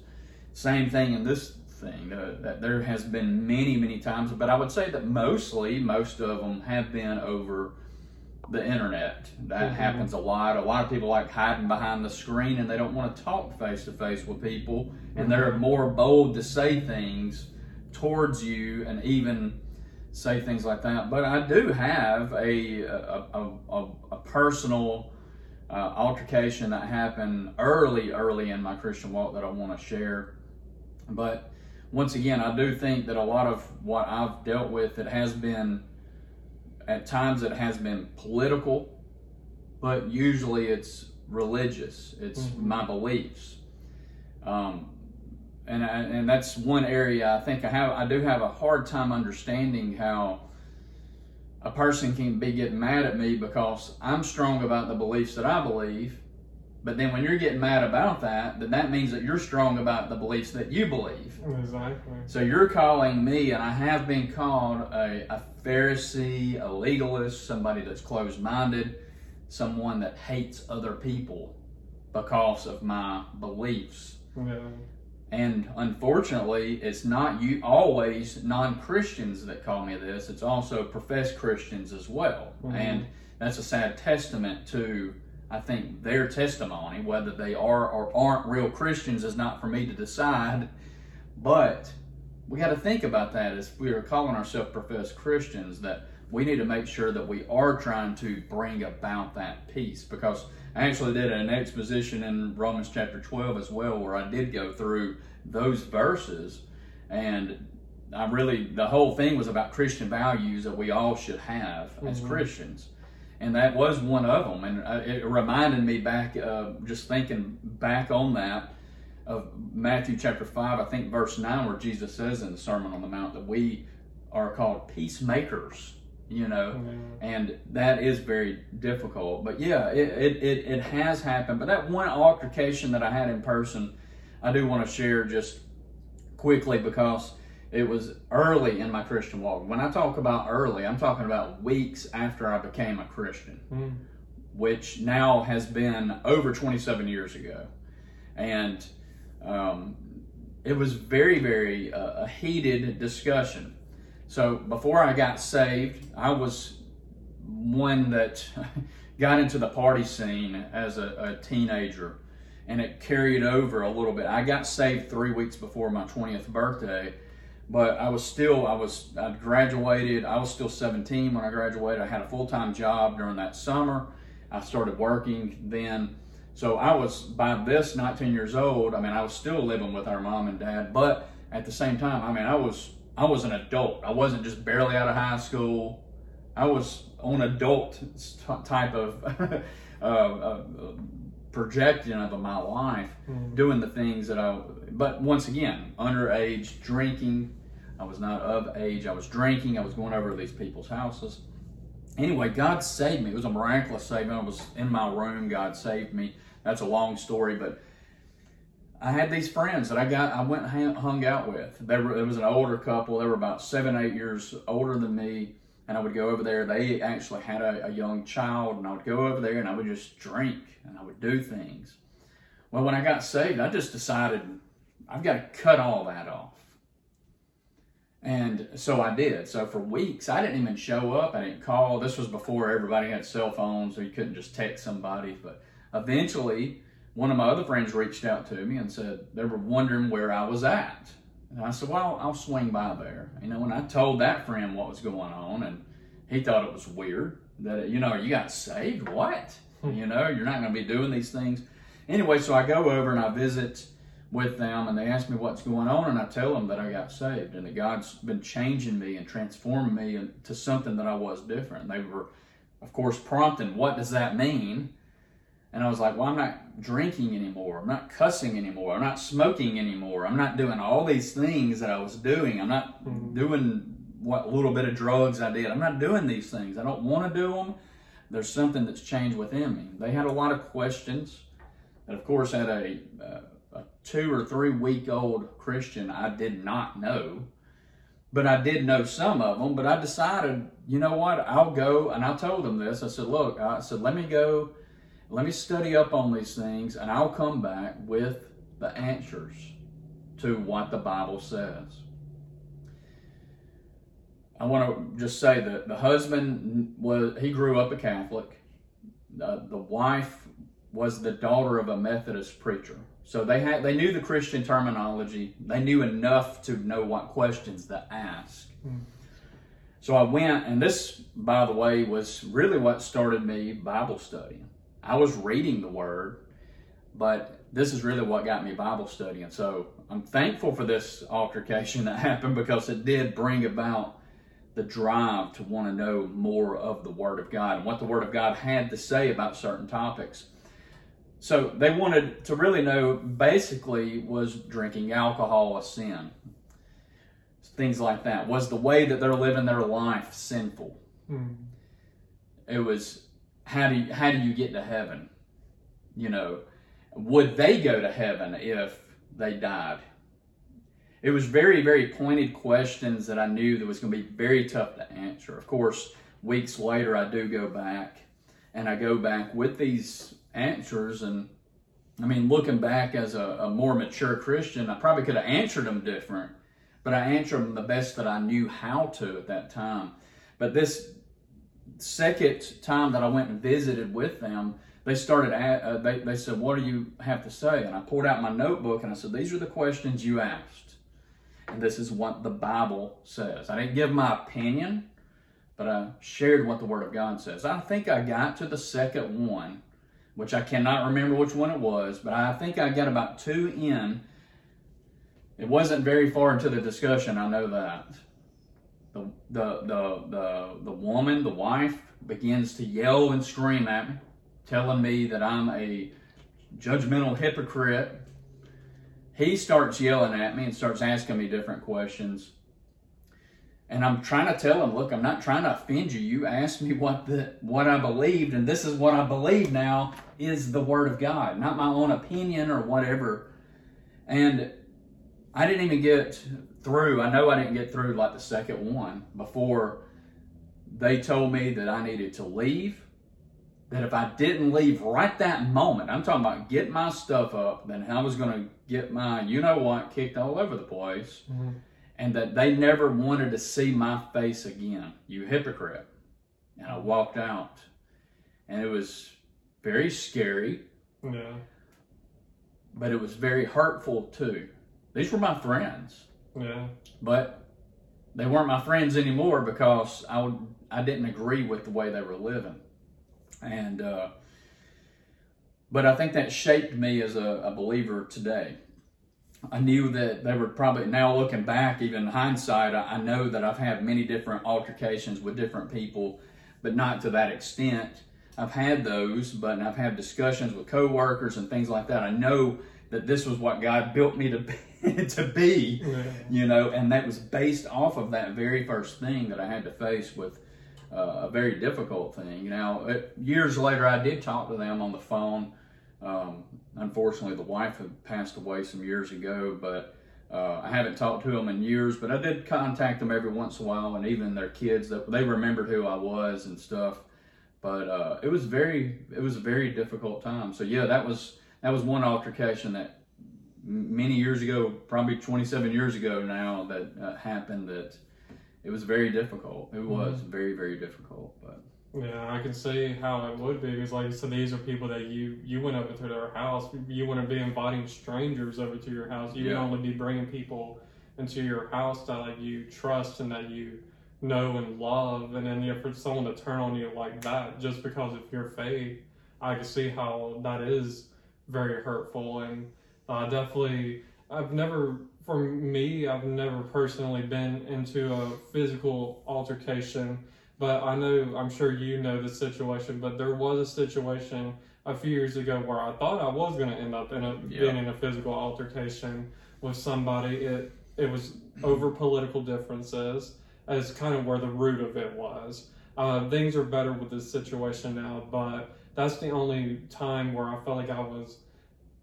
Same thing in this thing. Uh, that there has been many, many times, but I would say that mostly, most of them have been over the internet. That mm-hmm. happens a lot. A lot of people like hiding behind the screen and they don't want to talk face to face with people, and mm-hmm. they're more bold to say things towards you and even say things like that. But I do have a, a, a, a, a personal uh, altercation that happened early, early in my Christian walk that I want to share. But once again, I do think that a lot of what I've dealt with, it has been, at times, it has been political, but usually it's religious. It's mm-hmm. my beliefs. Um, and I, and that's one area I think I have I do have a hard time understanding how a person can be getting mad at me because I'm strong about the beliefs that I believe, but then when you're getting mad about that, then that means that you're strong about the beliefs that you believe. Exactly. So you're calling me, and I have been called a, a Pharisee, a legalist, somebody that's closed-minded, someone that hates other people because of my beliefs. Yeah. And unfortunately, it's not you always non-Christians that call me this. It's also professed Christians as well. Mm-hmm. And that's a sad testament to I think their testimony, whether they are or aren't real Christians is not for me to decide. But we got to think about that as we are calling ourselves professed Christians that we need to make sure that we are trying to bring about that peace because I actually did an exposition in Romans chapter 12 as well, where I did go through those verses. And I really, the whole thing was about Christian values that we all should have mm-hmm. as Christians. And that was one of them. And uh, it reminded me back, uh, just thinking back on that, of Matthew chapter 5, I think verse 9, where Jesus says in the Sermon on the Mount that we are called peacemakers you know, mm-hmm. and that is very difficult. But yeah, it, it, it, it, has happened. But that one altercation that I had in person, I do want to share just quickly because it was early in my Christian walk. When I talk about early, I'm talking about weeks after I became a Christian, mm. which now has been over 27 years ago. And um, it was very, very uh, a heated discussion so before I got saved, I was one that *laughs* got into the party scene as a, a, teenager and it carried over a little bit. I got saved three weeks before my 20th birthday, but I was still, I was, I graduated, I was still 17 when I graduated. I had a full time job during that summer. I started working then. So I was, by this 19 years old, I mean, I was still living with our mom and dad, but at the same time, I mean, I was I was an adult. I wasn't just barely out of high school. I was on adult type of *laughs* uh, uh, projection of my life, mm. doing the things that I. But once again, underage drinking. I was not of age. I was drinking. I was going over to these people's houses. Anyway, God saved me. It was a miraculous saving. I was in my room. God saved me. That's a long story, but I had these friends that I got, I went hung out with. They were, it was an older couple. They were about seven, eight years older than me. And I would go over there. They actually had a, a young child, and I would go over there and I would just drink and I would do things. Well, when I got saved, I just decided I've got to cut all that off. And so I did. So for weeks, I didn't even show up. I didn't call. This was before everybody had cell phones, so you couldn't just text somebody. But eventually, one of my other friends reached out to me and said they were wondering where I was at. And I said, well, I'll swing by there. You know, and I told that friend what was going on, and he thought it was weird that, you know, you got saved? What? Hmm. you know, you're not going to be doing these things. Anyway, so I go over and I visit with them, and they ask me what's going on, and I tell them that I got saved and that God's been changing me and transforming me into something that I was different. They were, of course, prompting, what does that mean? And I was like, well, I'm not drinking anymore. I'm not cussing anymore. I'm not smoking anymore. I'm not doing all these things that I was doing. I'm not mm-hmm. doing what little bit of drugs I did. I'm not doing these things. I don't want to do them. There's something that's changed within me. They had a lot of questions. And of course, had a, uh, a two or three week old Christian I did not know. But I did know some of them. But I decided, you know what? I'll go. And I told them this. I said, look, I said, let me go let me study up on these things and I'll come back with the answers to what the Bible says. I want to just say that the husband was he grew up a Catholic. Uh, the wife was the daughter of a Methodist preacher. So they had they knew the Christian terminology. They knew enough to know what questions to ask. Mm. So I went, and this, by the way, was really what started me Bible studying. I was reading the Word, but this is really what got me Bible studying. So I'm thankful for this altercation that *laughs* happened because it did bring about the drive to want to know more of the Word of God and what the Word of God had to say about certain topics. So they wanted to really know basically was drinking alcohol a sin? Things like that. Was the way that they're living their life sinful? Mm. It was how do you, how do you get to heaven? You know, would they go to heaven if they died? It was very, very pointed questions that I knew that was going to be very tough to answer. Of course, weeks later, I do go back and I go back with these answers. And I mean, looking back as a, a more mature Christian, I probably could have answered them different, but I answered them the best that I knew how to at that time. But this second time that I went and visited with them, they started, at, uh, they, they said, What do you have to say? And I pulled out my notebook and I said, These are the questions you asked. And this is what the Bible says. I didn't give my opinion, but I shared what the Word of God says. I think I got to the second one, which I cannot remember which one it was, but I think I got about two in. It wasn't very far into the discussion, I know that the, the, the, the, the woman, the wife, begins to yell and scream at me, telling me that I'm a judgmental hypocrite. He starts yelling at me and starts asking me different questions. And I'm trying to tell him, look, I'm not trying to offend you. You asked me what the what I believed, and this is what I believe now is the word of God, not my own opinion or whatever. And I didn't even get through. I know I didn't get through like the second one before they told me that I needed to leave. That if I didn't leave right that moment, I'm talking about get my stuff up, then I was going to get my you know what kicked all over the place. Mm-hmm. And that they never wanted to see my face again. You hypocrite. And I walked out. And it was very scary. Yeah. But it was very hurtful too. These were my friends. Yeah. But they weren't my friends anymore because I would I didn't agree with the way they were living, and uh, but I think that shaped me as a, a believer today. I knew that they were probably now looking back, even in hindsight, I, I know that I've had many different altercations with different people, but not to that extent. I've had those, but I've had discussions with coworkers and things like that. I know that this was what God built me to be, *laughs* to be, yeah. you know, and that was based off of that very first thing that I had to face with uh, a very difficult thing. Now, it, years later, I did talk to them on the phone. Um, unfortunately, the wife had passed away some years ago, but uh, I haven't talked to them in years. But I did contact them every once in a while, and even their kids that they remembered who I was and stuff. But uh, it was very, it was a very difficult time. So yeah, that was that was one altercation that many years ago, probably 27 years ago now, that uh, happened. That it was very difficult. It was mm-hmm. very very difficult. But Yeah, I can see how it would be because, like so these are people that you you went over to their house. You wouldn't be inviting strangers over to your house. You would only be bringing people into your house that like you trust and that you know and love. And then yeah, for someone to turn on you like that just because of your faith, I can see how that is very hurtful. And uh, definitely, I've never, for me, I've never personally been into a physical altercation but I know, I'm sure you know the situation, but there was a situation a few years ago where I thought I was going to end up in a, Yeah. being in a physical altercation with somebody. It, it was over political differences as kind of where the root of it was. Uh, things are better with this situation now, but that's the only time where I felt like I was,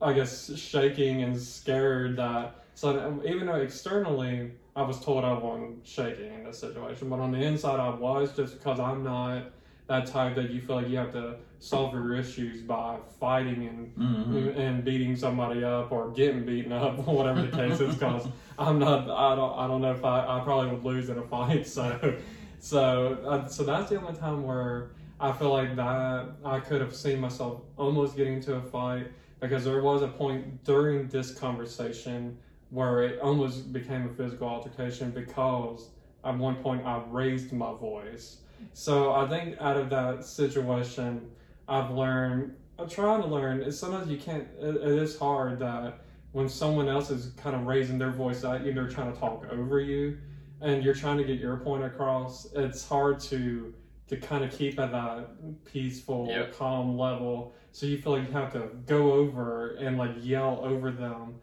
I guess, shaking and scared that. So even though externally I was told I wasn't shaking in this situation, but on the inside I was just because I'm not that type that you feel like you have to solve your issues by fighting and Mhm. and beating somebody up or getting beaten up, or *laughs* whatever the case is. Because *laughs* I'm not, I don't, I don't know if I, I probably would lose in a fight. *laughs* So, so, uh, so that's the only time where I feel like that I could have seen myself almost getting into a fight because there was a point during this conversation where it almost became a physical altercation because at one point I raised my voice. So I think out of that situation, I've learned, I'm trying to learn, is sometimes you can't, it, it is hard that when someone else is kind of raising their voice at you, they're trying to talk over you and you're trying to get your point across, it's hard to to kind of keep at that peaceful, Yep. calm level. So you feel like you have to go over and like yell over them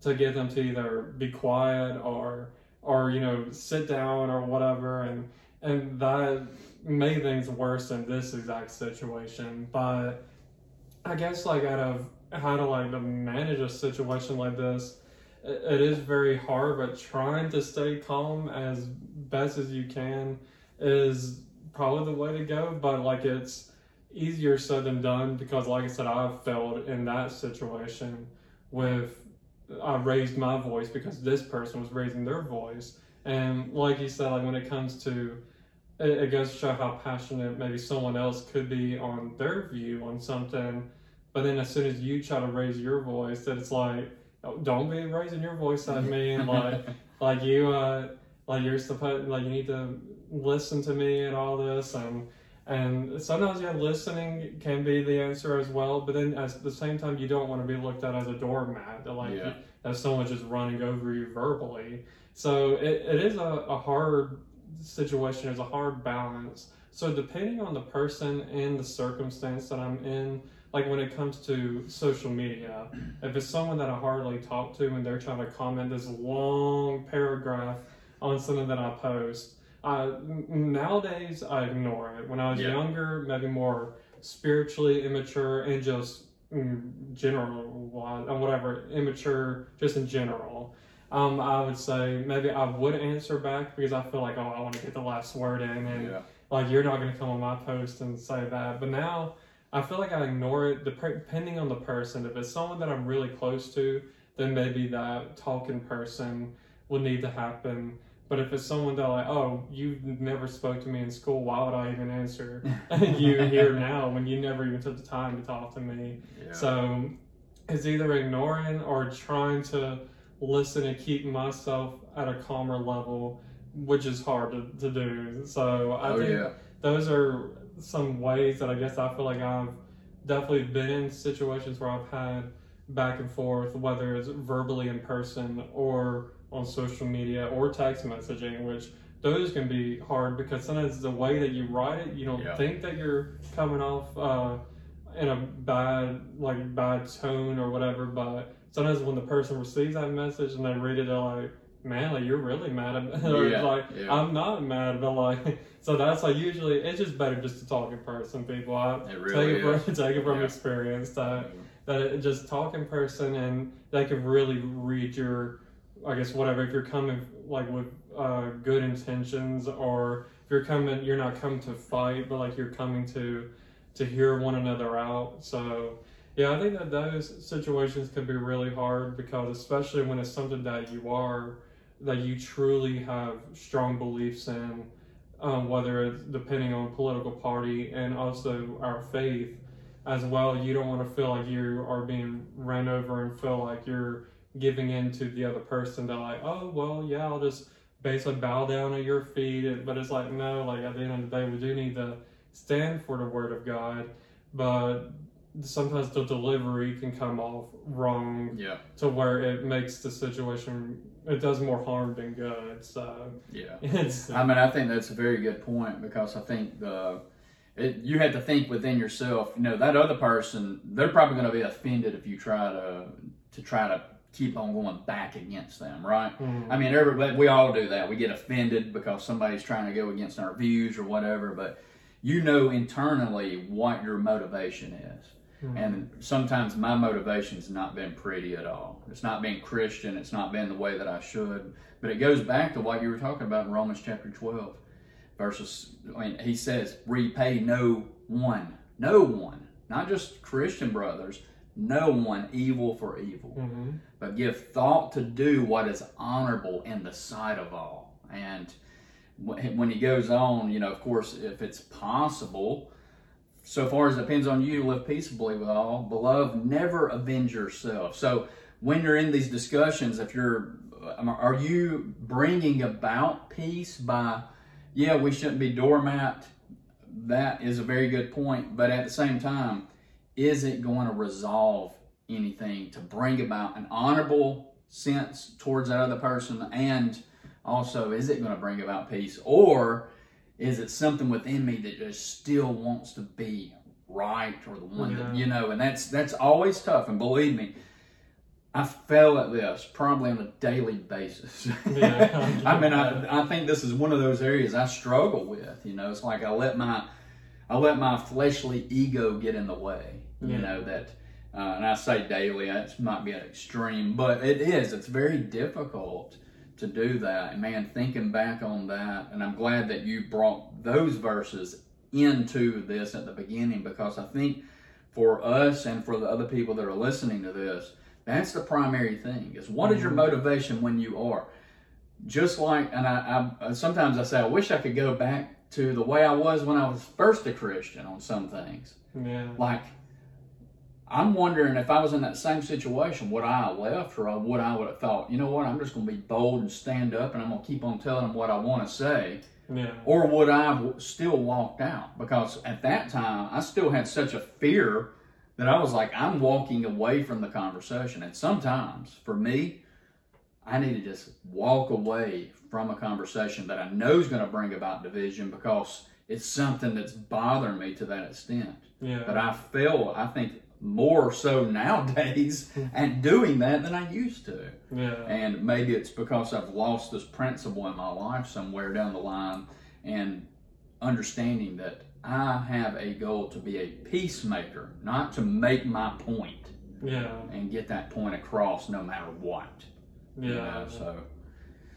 to get them to either be quiet or or you know sit down or whatever. And and that made things worse in this exact situation. But i guess like out of how to like to manage a situation like this it, it is very hard but trying to stay calm as best as you can is probably the way to go. But like it's easier said than done because like i said i've failed in that situation with I raised my voice because this person was raising their voice. And like you said, like when it comes to, it, it goes to show how passionate maybe someone else could be on their view on something. But then as soon as you try to raise your voice, that it's like, oh, don't be raising your voice at me. And like, *laughs* like you, uh, like you're supposed, like you need to listen to me and all this. And, and sometimes, yeah, listening can be the answer as well. But then at the same time, you don't want to be looked at as a doormat. Like Yeah. as someone just running over you verbally. So it, it is a, a hard situation. It's a hard balance. So depending on the person and the circumstance that I'm in, like when it comes to social media, if it's someone that I hardly talk to and they're trying to comment this long paragraph on something that I post, uh, nowadays I ignore it. When I was Yeah. younger, maybe more spiritually immature and just mm, general uh, whatever, immature, just in general. Um, I would say maybe I would answer back because I feel like, oh, I want to get the last word in, and Yeah. like you're not going to come on my post and say that. But now I feel like I ignore it depending on the person. If it's someone that I'm really close to, then maybe that talk in person would need to happen. But if it's someone that like, oh, you never spoke to me in school, why would I even answer *laughs* you here now when you never even took the time to talk to me? Yeah. So it's either ignoring or trying to listen and keep myself at a calmer level, which is hard to, to do. So I oh think yeah. those are some ways that I guess I feel like I've definitely been in situations where I've had back and forth, whether it's verbally in person or on social media or text messaging, which those can be hard because sometimes the way that you write it, you don't Yeah. think that you're coming off uh, in a bad, like bad tone or whatever. But sometimes when the person receives that message and they read it, they're like, "Man, like you're really mad at me." *laughs* or Yeah, like, yeah. "I'm not mad," but like, *laughs* so that's like usually it's just better just to talk in person. People, I It really *laughs* take it from take it from experience that that it, just talk in person and they can really read your i guess whatever if you're coming like with uh, good intentions or if you're coming you're not coming to fight but like you're coming to to hear one another out so yeah i think that those situations can be really hard because especially when it's something that you are that you truly have strong beliefs in um, whether it's depending on political party and also our faith as well. You don't want to feel like you are being ran over and feel like you're giving in to the other person. They're like, oh well, yeah, I'll just basically bow down at your feet. But it's like no, like at the end of the day, we do need to stand for the word of God, but sometimes the delivery can come off wrong Yeah, to where it makes the situation it does more harm than good. So yeah. *laughs* it's I mean, I think that's a very good point because I think the it, you have to think within yourself. You know, that other person, they're probably going to be offended if you try to to try to keep on going back against them, right? Mm. I mean, everybody, we all do that. We get offended because somebody's trying to go against our views or whatever, but you know internally what your motivation is. And sometimes my motivation's not been pretty at all. It's not been Christian. It's not been the way that I should. But it goes back to what you were talking about in Romans chapter 12. Verses, I mean, he says, repay no one, no one, not just Christian brothers, no one evil for evil, hmm but give thought to do what is honorable in the sight of all. And when he goes on, you know, of course, if it's possible, so far as it depends on you, live peaceably with all. Beloved, never avenge yourself. So when you're in these discussions, if you're, are you bringing about peace by, yeah, we shouldn't be doormat. That is a very good point. But at the same time, is it going to resolve anything to bring about an honorable sense towards that other person? And also, is it going to bring about peace? Or is it something within me that just still wants to be right or the one that you know and that's that's always tough and believe me i fail at this probably on a daily basis *laughs* Yeah. i mean I, I think this is one of those areas i struggle with you know it's like i let my i let my fleshly ego get in the way you know that uh, and i say daily that might be an extreme but it is it's very difficult to do that. And man, thinking back on that, and I'm glad that you brought those verses into this at the beginning because I think for us and for the other people that are listening to this, that's the primary thing is what is your motivation when you are? Just like and I, I sometimes I say I wish I could go back to the way I was when I was first a Christian on some things Yeah. like I'm wondering if I was in that same situation, would I have left or would I would have thought, you know what, I'm just going to be bold and stand up and I'm going to keep on telling them what I want to say, Yeah. or would I have still walked out? Because at that time, I still had such a fear that I was like, I'm walking away from the conversation. And sometimes, for me, I need to just walk away from a conversation that I know is going to bring about division because it's something that's bothering me to that extent. Yeah. But I feel, I think, more so nowadays *laughs* at doing that than I used to. yeah. And maybe it's because I've lost this principle in my life somewhere down the line and understanding that I have a goal to be a peacemaker, not to make my point Yeah. and get that point across no matter what. You Yeah. know, so,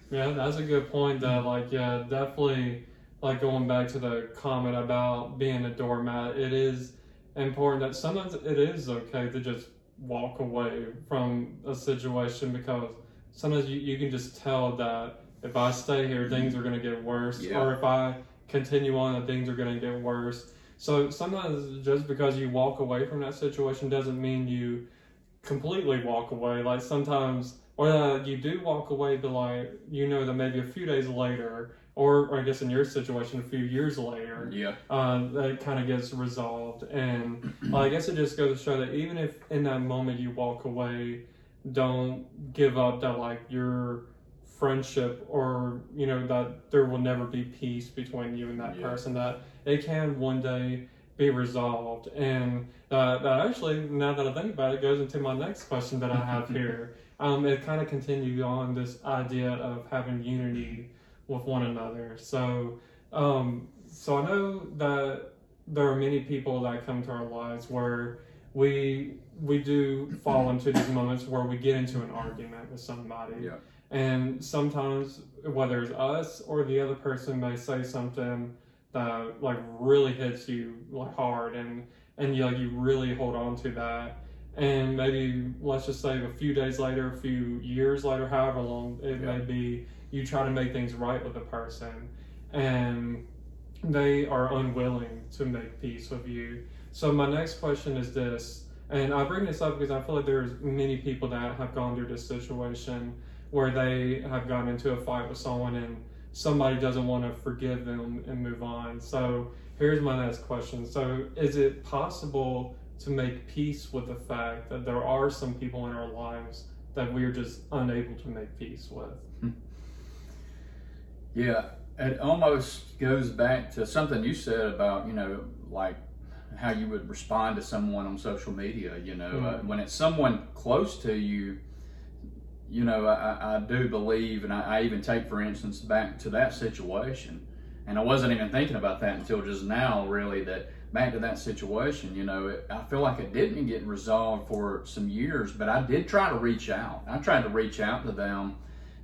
Yeah, that's a good point. That like, yeah, definitely. Like going back to the comment about being a doormat, it is important that sometimes it is okay to just walk away from a situation because sometimes you, you can just tell that if I stay here, things are going to get worse, Yeah. or if I continue on, that things are going to get worse. So sometimes just because you walk away from that situation doesn't mean you completely walk away. Like sometimes, or uh, you do walk away, but like you know that maybe a few days later, or, or I guess in your situation, a few years later, yeah, uh, that kind of gets resolved. And well, I guess it just goes to show that even if in that moment you walk away, don't give up that like your friendship or you know that there will never be peace between you and that Yeah. person that it can one day be resolved and uh, that actually now that i think about it goes into my next question that i have *laughs* here um, it kind of continues on this idea of having unity with one another. So um, so i know that there are many people that come to our lives where we we do fall into these moments where we get into an argument with somebody. Yeah, and sometimes whether it's us or the other person may say something that like really hits you like hard and and you like you really hold on to that and maybe let's just say a few days later a few years later however long it may be you try to make things right with a person and they are unwilling to make peace with you. So my next question is this, and I bring this up because I feel like there's many people that have gone through this situation where they have gotten into a fight with someone and somebody doesn't want to forgive them and move on. So here's my next question. So is it possible to make peace with the fact that there are some people in our lives that we're just unable to make peace with? *laughs* Yeah, it almost goes back to something you said about, you know, like how you would respond to someone on social media. You know, uh, when it's someone close to you, you know, I, I do believe, and I, I even take, for instance, back to that situation. And I wasn't even thinking about that until just now, really, that back to that situation, you know, it, I feel like it didn't get resolved for some years, but I did try to reach out. I tried to reach out to them.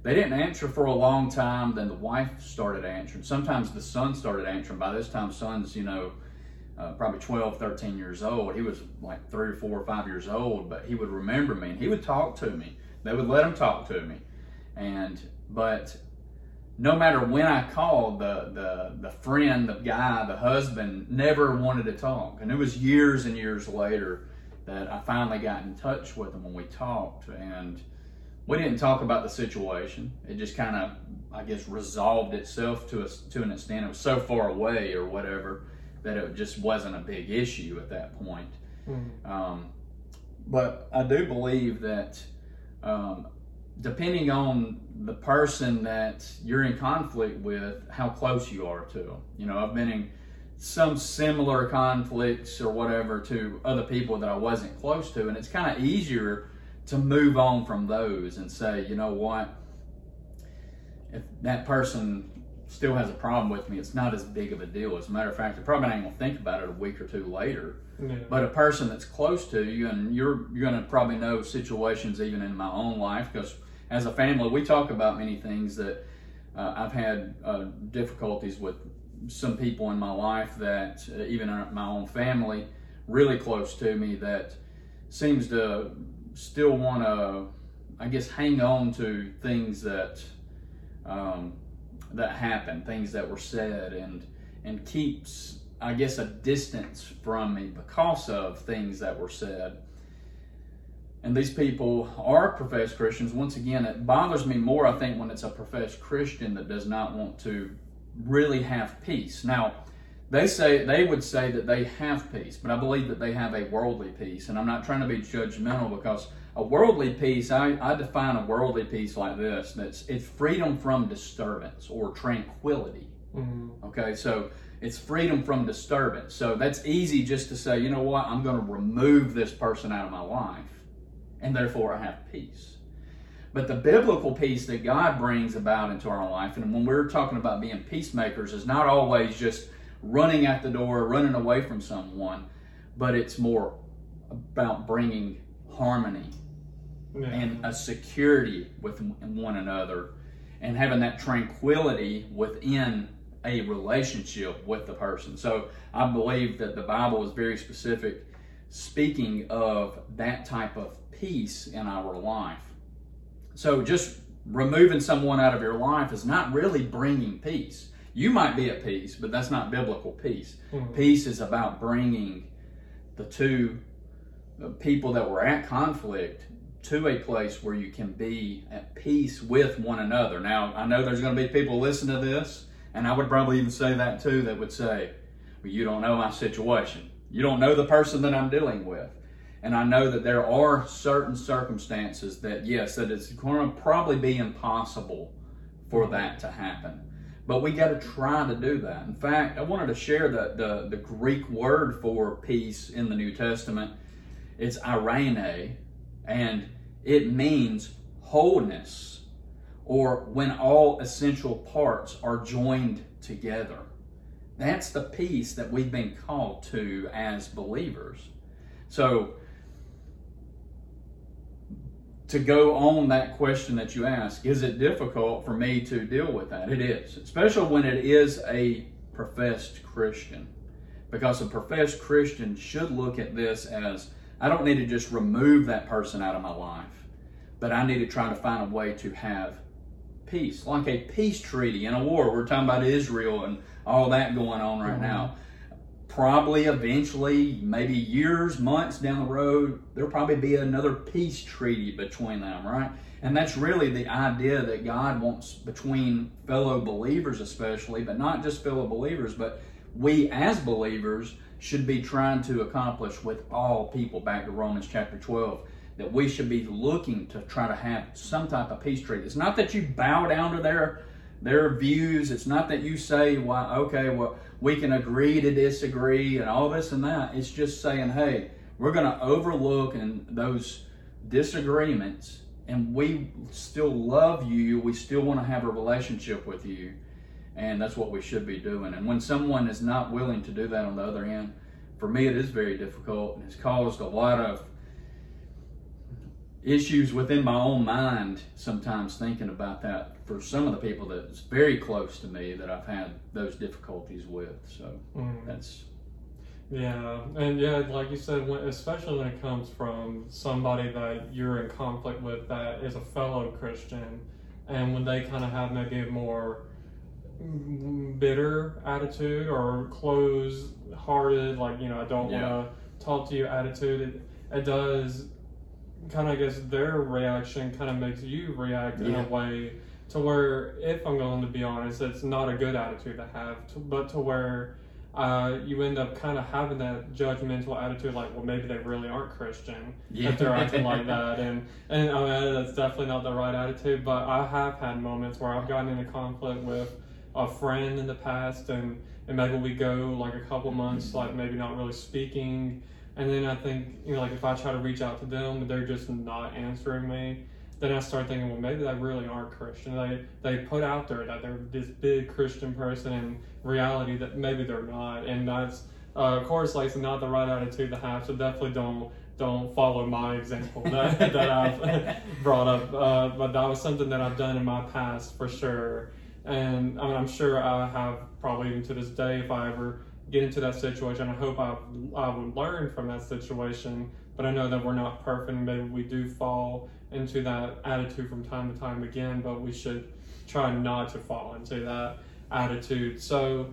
They didn't answer for a long time. Then the wife started answering. Sometimes the son started answering. By this time, son's, you know, uh, probably 12, 13 years old. He was like three or four or five years old, but he would remember me and he would talk to me. They would let him talk to me. And, but no matter when I called, the, the, the friend, the guy, the husband never wanted to talk. And it was years and years later that I finally got in touch with him when we talked. And we didn't talk about the situation. It just kind of, I guess, resolved itself to us to an extent. It was so far away or whatever that it just wasn't a big issue at that point. Mm. Um, but I do believe that um, depending on the person that you're in conflict with, how close you are to them. You know, I've been in some similar conflicts or whatever to other people that I wasn't close to, and it's kind of easier to move on from those and say, you know what, if that person still has a problem with me, it's not as big of a deal. As a matter of fact, they're probably not going to think about it a week or two later. But a person that's close to you, and you're you're going to probably know situations even in my own life because as a family we talk about many things that uh, I've had uh, difficulties with some people in my life that uh, even in my own family really close to me that seems to still want to I guess hang on to things that um, that happened, things that were said, and and keeps I guess a distance from me because of things that were said. And these people are professed Christians. Once again, it bothers me more, I think, when it's a professed Christian that does not want to really have peace. Now, they say they would say that they have peace, but I believe that they have a worldly peace. And I'm not trying to be judgmental because a worldly peace, I, I define a worldly peace like this: that's it's freedom from disturbance or tranquility. Mhm. Okay, so it's freedom from disturbance. So that's easy just to say, you know what, I'm going to remove this person out of my life, and therefore I have peace. But the biblical peace that God brings about into our life, and when we're talking about being peacemakers, is not always just running at the door, running away from someone, but it's more about bringing harmony Yeah. and a security with one another and having that tranquility within a relationship with the person. So I believe that the Bible is very specific speaking of that type of peace in our life. So just removing someone out of your life is not really bringing peace. You might be at peace, but that's not biblical peace. Mhm. Peace is about bringing the two uh, people that were at conflict to a place where you can be at peace with one another. Now, I know there's going to be people listen to this, and I would probably even say that too, that would say, well, you don't know my situation. You don't know the person that I'm dealing with. And I know that there are certain circumstances that, yes, that it's going to probably be impossible for that to happen. But we got to try to do that. In fact, I wanted to share the, the, the Greek word for peace in the New Testament. It's irene, and it means wholeness, or when all essential parts are joined together. That's the peace that we've been called to as believers. So, to go on that question that you ask, is it difficult for me to deal with that? It is, especially when it is a professed Christian. Because a professed Christian should look at this as I don't need to just remove that person out of my life, but I need to try to find a way to have peace, like a peace treaty in a war. We're talking about Israel and all that going on right Mhm. now. Probably eventually, maybe years, months down the road, there'll probably be another peace treaty between them, right? And that's really the idea that God wants between fellow believers, especially, but not just fellow believers, but we as believers should be trying to accomplish with all people. Back to Romans chapter 12, that we should be looking to try to have some type of peace treaty. It's not that you bow down to their their views. It's not that you say, "Well, okay, well, we can agree to disagree and all this and that." It's just saying, "Hey, we're going to overlook and those disagreements, and we still love you. We still want to have a relationship with you." And that's what we should be doing. And when someone is not willing to do that on the other end, for me, it is very difficult. and It's caused a lot of issues within my own mind sometimes thinking about that for some of the people that's very close to me that I've had those difficulties with. So Mm. that's Yeah, and yeah, like you said, when, especially when it comes from somebody that you're in conflict with that is a fellow Christian, and when they kind of have maybe a more bitter attitude or close-hearted, like you know, I don't Yeah. want to talk to you attitude, it, it does kind of, I guess, their reaction kind of makes you react in Yeah. a way to where, if I'm going to be honest, it's not a good attitude to have, to, but to where uh, you end up kind of having that judgmental attitude, like, well, maybe they really aren't Christian Yeah. if they're acting like *laughs* that, and and I mean, that's definitely not the right attitude. But I have had moments where I've gotten into conflict with a friend in the past, and and maybe we go like a couple months, like maybe not really speaking, and then I think you know, like if I try to reach out to them, and they're just not answering me. Then I start thinking, well, maybe they really aren't Christian. They they put out there that they're this big Christian person, and reality that maybe they're not, and that's uh, of course like not the right attitude to have. So definitely don't don't follow my example that, *laughs* that I've brought up. Uh, but that was something that I've done in my past for sure, and I mean, I'm sure I have probably even to this day if I ever get into that situation. I hope I I would learn from that situation. But I know that we're not perfect. Maybe we do fall into that attitude from time to time again. But we should try not to fall into that attitude. So,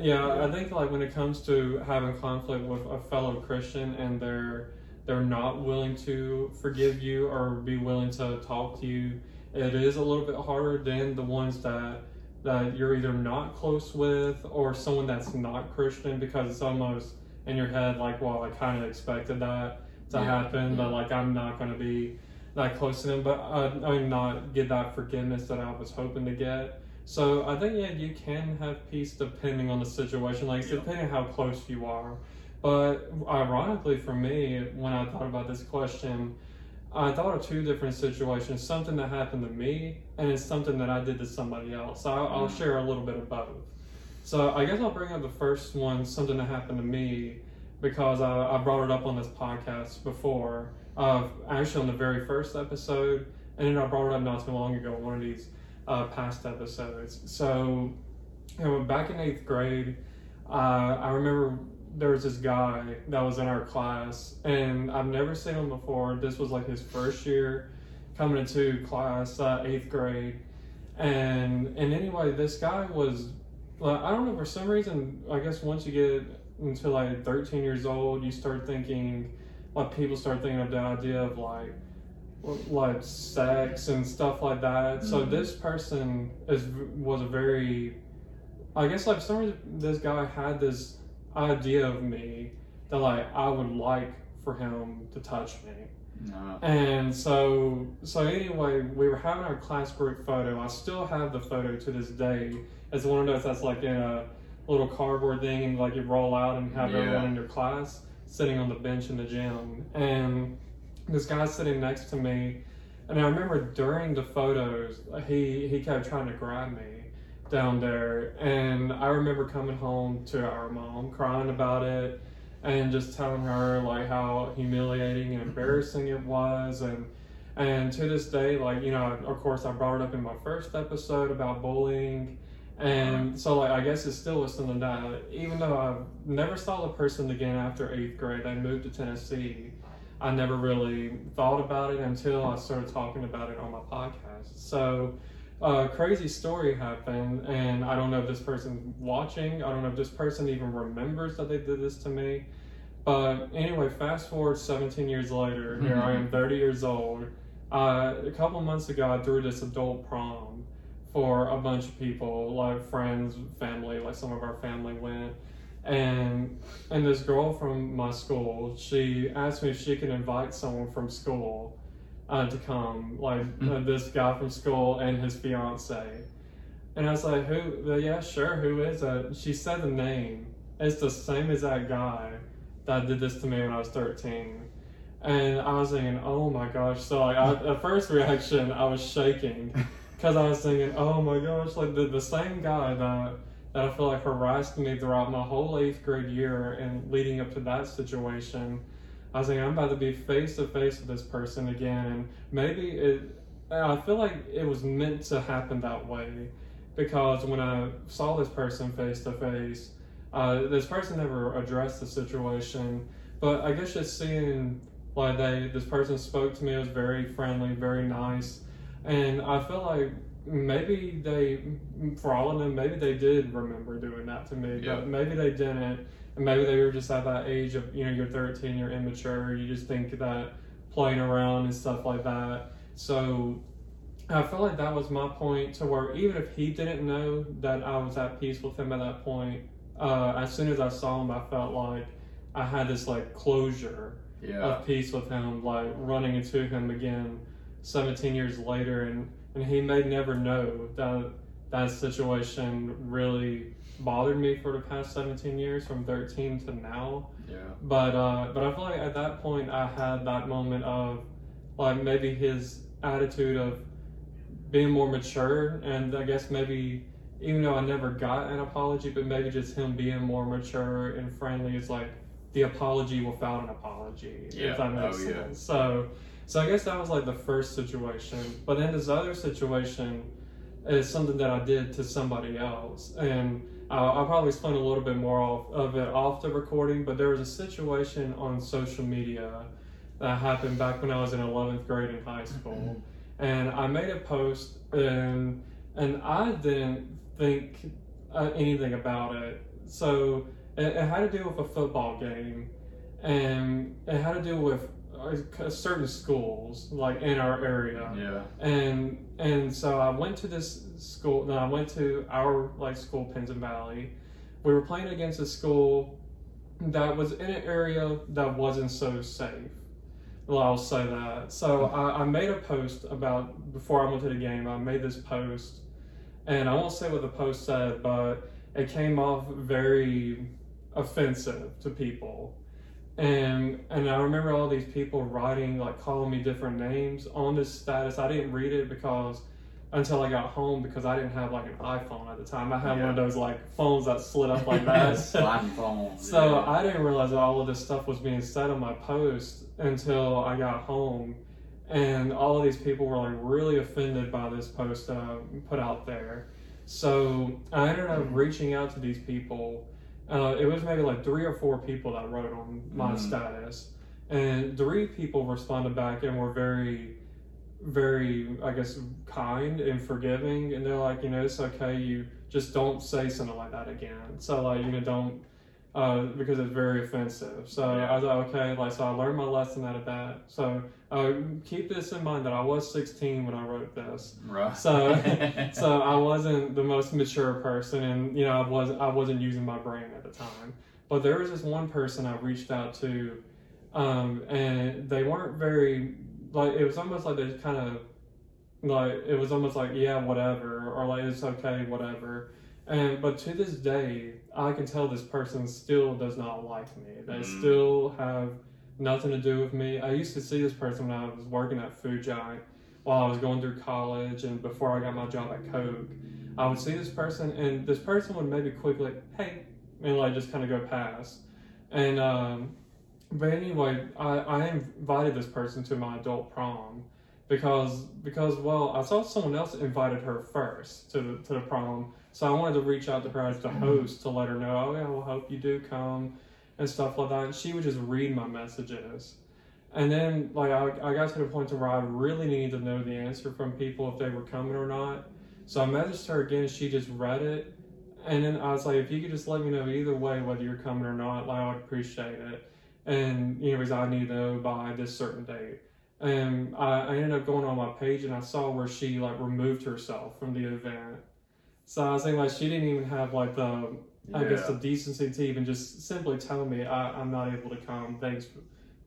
yeah, I think like when it comes to having conflict with a fellow Christian and they're they're not willing to forgive you or be willing to talk to you, it is a little bit harder than the ones that that you're either not close with or someone that's not Christian because it's almost in your head like, well, I kind of expected that to Yeah, happen, but like I'm not going to be that close to them, but uh, I mean, not get that forgiveness that I was hoping to get. So I think yeah, you can have peace depending on the situation, like Yeah. depending how close you are. But ironically, for me, when I thought about this question, I thought of two different situations: something that happened to me, and it's something that I did to somebody else. So I'll, I'll Mm. share a little bit of both. So I guess I'll bring up the first one, something that happened to me, because I, I brought it up on this podcast before. Uh, actually, on the very first episode, and then I brought it up not too long ago, in one of these uh, past episodes. So, you know, back in eighth grade, uh, I remember there was this guy that was in our class, and I've never seen him before. This was like his first year coming into class, uh, eighth grade, and and anyway, this guy was. Like, I don't know for some reason. I guess once you get into like 13 years old, you start thinking, like people start thinking of the idea of like like sex and stuff like that. So Mhm. this person is was a very, I guess like some reason this guy had this idea of me that like I would like for him to touch me. no. And so, so anyway, we were having our class group photo. I still have the photo to this day. It's one of those that's like in a little cardboard thing, and like you roll out and have Yeah. everyone in your class sitting on the bench in the gym. And this guy sitting next to me, and I remember during the photos, he he kept trying to grab me down there, and I remember coming home to our mom crying about it and just telling her like how humiliating and embarrassing it was and and to this day like you know of course i brought it up in my first episode about bullying and so like i guess it's still something that even though i never saw the person again after eighth grade i moved to tennessee. I never really thought about it until i started talking about it on my podcast. So a crazy story happened, and I don't know if this person's watching. I don't know if this person even remembers that they did this to me. But anyway, fast forward 17 years later, here I am, 30 years old. Uh, a couple months ago, I threw this adult prom for a bunch of people, like friends, family, like some of our family went. And and this girl from my school, she asked me if she could invite someone from school uh, to come, like uh, this guy from school and his fiance. And I was like, who? Yeah, sure. Who is it? She said the name. It's the same as that guy that did this to me when I was 13. And I was thinking, oh my gosh. So like, I, at first reaction, I was shaking *laughs* because I was thinking, oh my gosh, like the, the same guy that that I feel like harassed me throughout my whole eighth grade year and leading up to that situation. I was like, I'm about to be face to face with this person again, and maybe it. I feel like it was meant to happen that way because when I saw this person face to face, uh, this person never addressed the situation. But I guess just seeing like they, this person spoke to me, it was very friendly, very nice, and I feel like maybe they, for all of them, maybe they did remember doing that to me, Yeah. but maybe they didn't. And maybe they were just at that age of, you know, you're 13, you're immature, you just think that playing around and stuff like that. So I felt like that was my point to where even if he didn't know that I was at peace with him at that point, uh, as soon as I saw him, I felt like I had this like closure Yeah. of peace with him, like running into him again 17 years later. And, and he may never know that that situation really bothered me for the past 17 years from 13 to now. Yeah. But uh, but I feel like at that point I had that moment of like maybe his attitude of being more mature, and I guess maybe even though I never got an apology, but maybe just him being more mature and friendly is like the apology without an apology, Yeah. if that makes Oh, yeah. So so I guess that was like the first situation, but then this other situation is something that I did to somebody else, and uh, I'll probably explain a little bit more off, of it off the recording. But there was a situation on social media that happened back when I was in 11th grade in high school, and I made a post, and and I didn't think uh, anything about it. So it, it had to do with a football game, and it had to do with uh, certain schools like in our area Yeah. and and so I went to this school. No, I went to our like school, Pinson Valley. We were playing against a school that was in an area that wasn't so safe. Well, I'll say that. So I, I made a post about before I went to the game. I made this post, and I won't say what the post said, but it came off very offensive to people. And and I remember all these people writing like calling me different names on this status. I didn't read it because until I got home because I didn't have like an iPhone at the time. I had one of those like phones that slid up like *laughs* that. Sliding phone. So yeah. I didn't realize that all of this stuff was being said on my post until I got home, and all of these people were like really offended by this post that I put out there. So I ended up hmm. reaching out to these people. Uh, it was maybe like three or four people that wrote on my Mhm. status, and three people responded back and were very, very, I guess, kind and forgiving. And they're like, you know, it's okay. You just don't say something like that again. So like, you know, don't uh, because it's very offensive. So. I was like, okay, like so I learned my lesson out of that. So uh, keep this in mind that I was 16 when I wrote this. right. So *laughs* so I wasn't the most mature person, and you know I was I wasn't using my brain at the time. But there was this one person I reached out to, um, and they weren't very like it was almost like they kind of like it was almost like yeah whatever or like it's okay whatever. And but to this day, I can tell this person still does not like me. They Mm. still have nothing to do with me. I used to see this person when I was working at Food Giant while I was going through college and before I got my job at Coke. I would see this person, and this person would maybe quickly, hey, and like just kind of go past. And, um, but anyway, I, I invited this person to my adult prom because, because well, I saw someone else invited her first to the, to the prom. So I wanted to reach out to her as the host to let her know, oh, yeah, well, hope you do come and stuff like that. And she would just read my messages. And then, like, I, I got to the point to where I really needed to know the answer from people if they were coming or not. So I messaged her again. She just read it, and then I was like, if you could just let me know either way whether you're coming or not, like I would appreciate it. And you know, because I need to know by this certain date. And I, I ended up going on my page and I saw where she like removed herself from the event. So I was thinking like she didn't even have like the I guess the decency to even just simply tell me I, I'm not able to come. Thanks,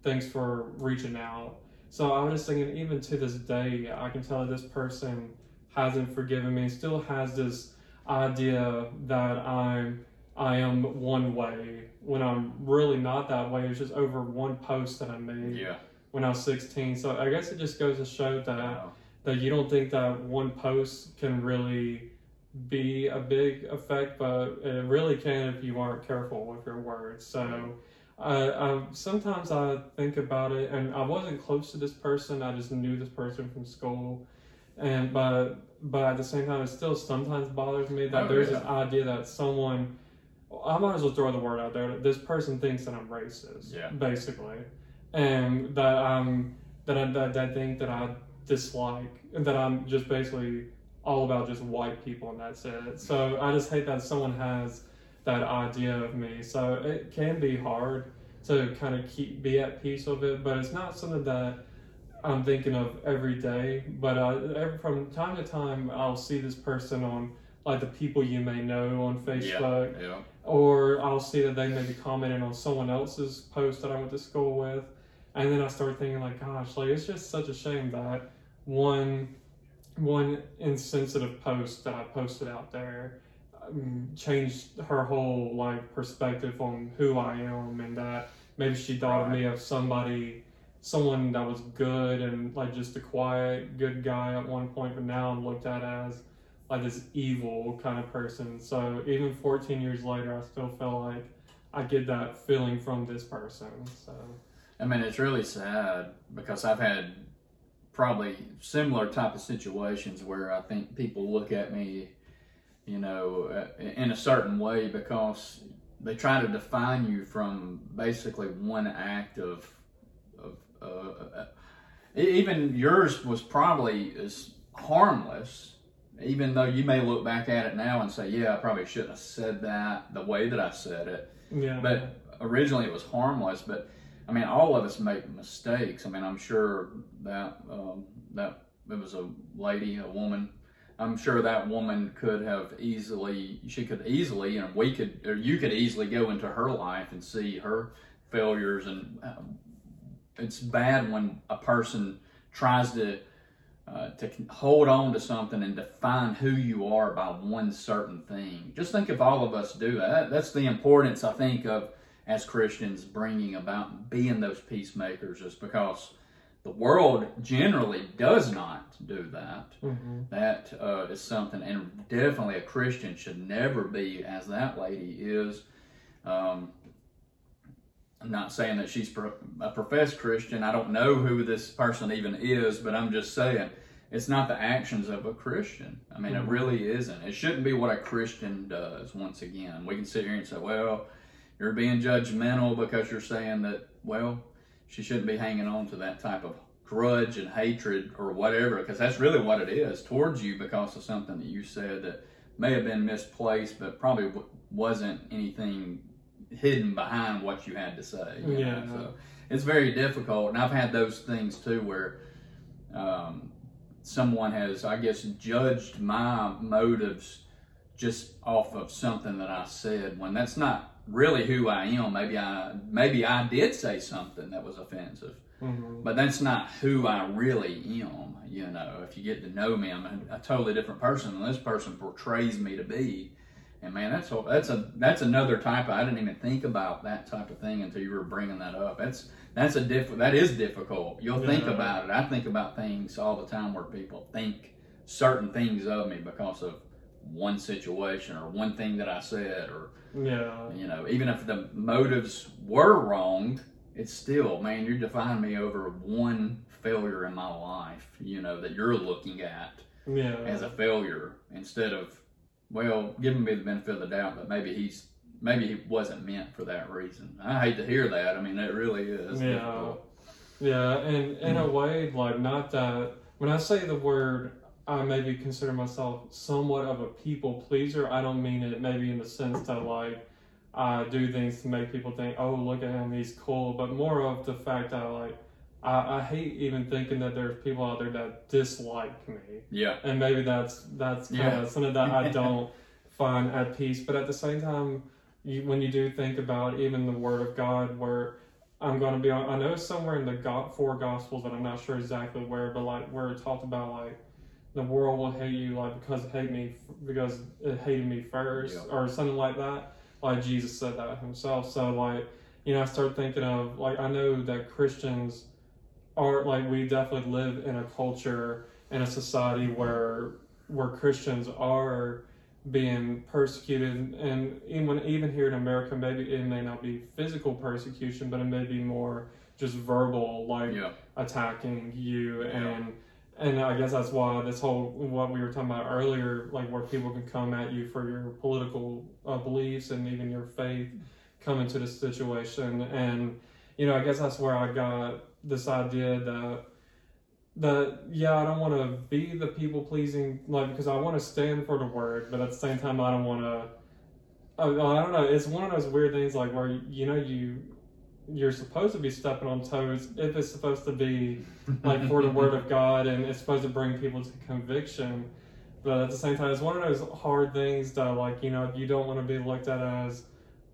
thanks for reaching out. So I was just thinking, even to this day, I can tell that this person hasn't forgiven me. Still has this idea that I'm I am one way when I'm really not that way. It's just over one post that I made yeah. when I was 16. So I guess it just goes to show that Wow. that you don't think that one post can really be a big effect, but it really can if you aren't careful with your words. So, uh, I, sometimes I think about it, and I wasn't close to this person. I just knew this person from school, and but but at the same time, it still sometimes bothers me that Oh, there's yeah. this idea that someone. I might as well throw the word out there. This person thinks that I'm racist, Yeah. basically, and that I'm that I that, I think that I dislike, and that I'm just basically all about just white people and that's it. So I just hate that someone has that idea of me. So it can be hard to kind of keep be at peace with it, but it's not something that I'm thinking of every day. But uh, from time to time, I'll see this person on like the people you may know on Facebook, Yeah. or I'll see that they may be commenting on someone else's post that I went to school with, and then I start thinking like, gosh, like it's just such a shame that one one insensitive post that I posted out there um, changed her whole like perspective on who I am, and that maybe she thought of me of somebody, someone that was good and like just a quiet, good guy at one point, but now I'm looked at as like this evil kind of person. So even 14 years later, I still feel like I get that feeling from this person. So I mean, it's really sad because I've had probably similar type of situations where I think people look at me, you know, uh, in a certain way because they try to define you from basically one act of, of uh, uh, even yours was probably as harmless. Even though you may look back at it now and say, "Yeah, I probably shouldn't have said that the way that I said it," yeah, but originally it was harmless. But I mean, all of us make mistakes. I mean, I'm sure that um, that it was a lady, a woman. I'm sure that woman could have easily, she could easily, and we could, or you could easily go into her life and see her failures. And um, it's bad when a person tries to uh, to hold on to something and define who you are by one certain thing. Just think if all of us do that. That's the importance, I think, of as Christians bringing about being those peacemakers, is because the world generally does not do that. hmm That uh, is something, and definitely a Christian should never be as that lady is. Um, I'm not saying that she's a professed Christian. I don't know who this person even is, but I'm just saying it's not the actions of a Christian. I mean, Mhm. it really isn't. It shouldn't be what a Christian does. Once again, we can sit here and say, "Well, you're being judgmental because you're saying that." Well, she shouldn't be hanging on to that type of grudge and hatred or whatever, because that's really what it is towards you because of something that you said that may have been misplaced, but probably w- wasn't anything hidden behind what you had to say. you know? Yeah. So it's very difficult, and I've had those things too where um, someone has, I guess, judged my motives just off of something that I said when that's not really who I am. Maybe I maybe I did say something that was offensive, hmm but that's not who I really am. You know, if you get to know me, I'm a, a totally different person than this person portrays me to be. And man, that's a, that's a that's another type. Of, I didn't even think about that type of thing until you were bringing that up. That's that's a diff. That is difficult. You'll think about it. I think about things all the time where people think certain things of me because of one situation or one thing that I said or yeah, you know, even if the motives were wrong, it's still, man, you're defining me over one failure in my life, you know, that you're looking at yeah. as a failure instead of, well, giving me the benefit of the doubt that maybe he's, maybe he wasn't meant for that reason. I hate to hear that. I mean, it really is. Yeah. difficult. Yeah, and in a way, like not that when I say the word I maybe consider myself somewhat of a people pleaser. I don't mean it maybe in the sense that like I do things to make people think, oh, look at him, he's cool, but more of the fact that like I, I hate even thinking that there's people out there that dislike me, Yeah. and maybe that's that's kind Yeah. of *laughs* something that I *laughs* don't find at peace. But at the same time, you, when you do think about even the Word of God, where I'm going to be on, I know somewhere in the go- four Gospels, and I'm not sure exactly where, but like where it talked about like the world will hate you like because it hate me because it hated me first Yeah. or something like that. Like Jesus said that himself. So like you know, I start thinking of like I know that Christians are like we definitely live in a culture in a society where where Christians are being persecuted and even even here in America maybe it may not be physical persecution but it may be more just verbal like Yeah. attacking you Yeah. And I guess that's why this whole what we were talking about earlier, like where people can come at you for your political uh, beliefs and even your faith, come into this situation, and you know I guess that's where I got this idea that that yeah I don't want to be the people pleasing like because I want to stand for the word, but at the same time I don't want to. I, I don't know. It's one of those weird things like where you know you you're supposed to be stepping on toes if it's supposed to be like for the word of *laughs* God and it's supposed to bring people to conviction. But at the same time, it's one of those hard things that, like, you know, you don't want to be looked at as,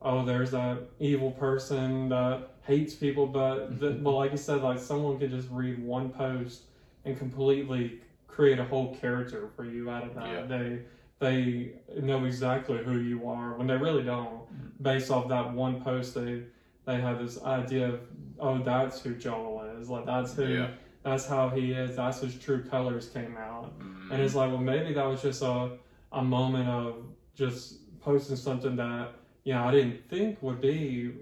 oh, there's that evil person that hates people. But, *laughs* the, but like you said, like, someone could just read one post and completely create a whole character for you out of that. Yeah. They they know exactly who you are when they really don't. Mm-hmm. Based off that one post, they they have this idea of, oh, that's who Joel is. Like, that's who Yeah. that's how he is. That's his true colors came out. Mhm. And it's like, well, maybe that was just a, a moment of just posting something that, you know, I didn't think would be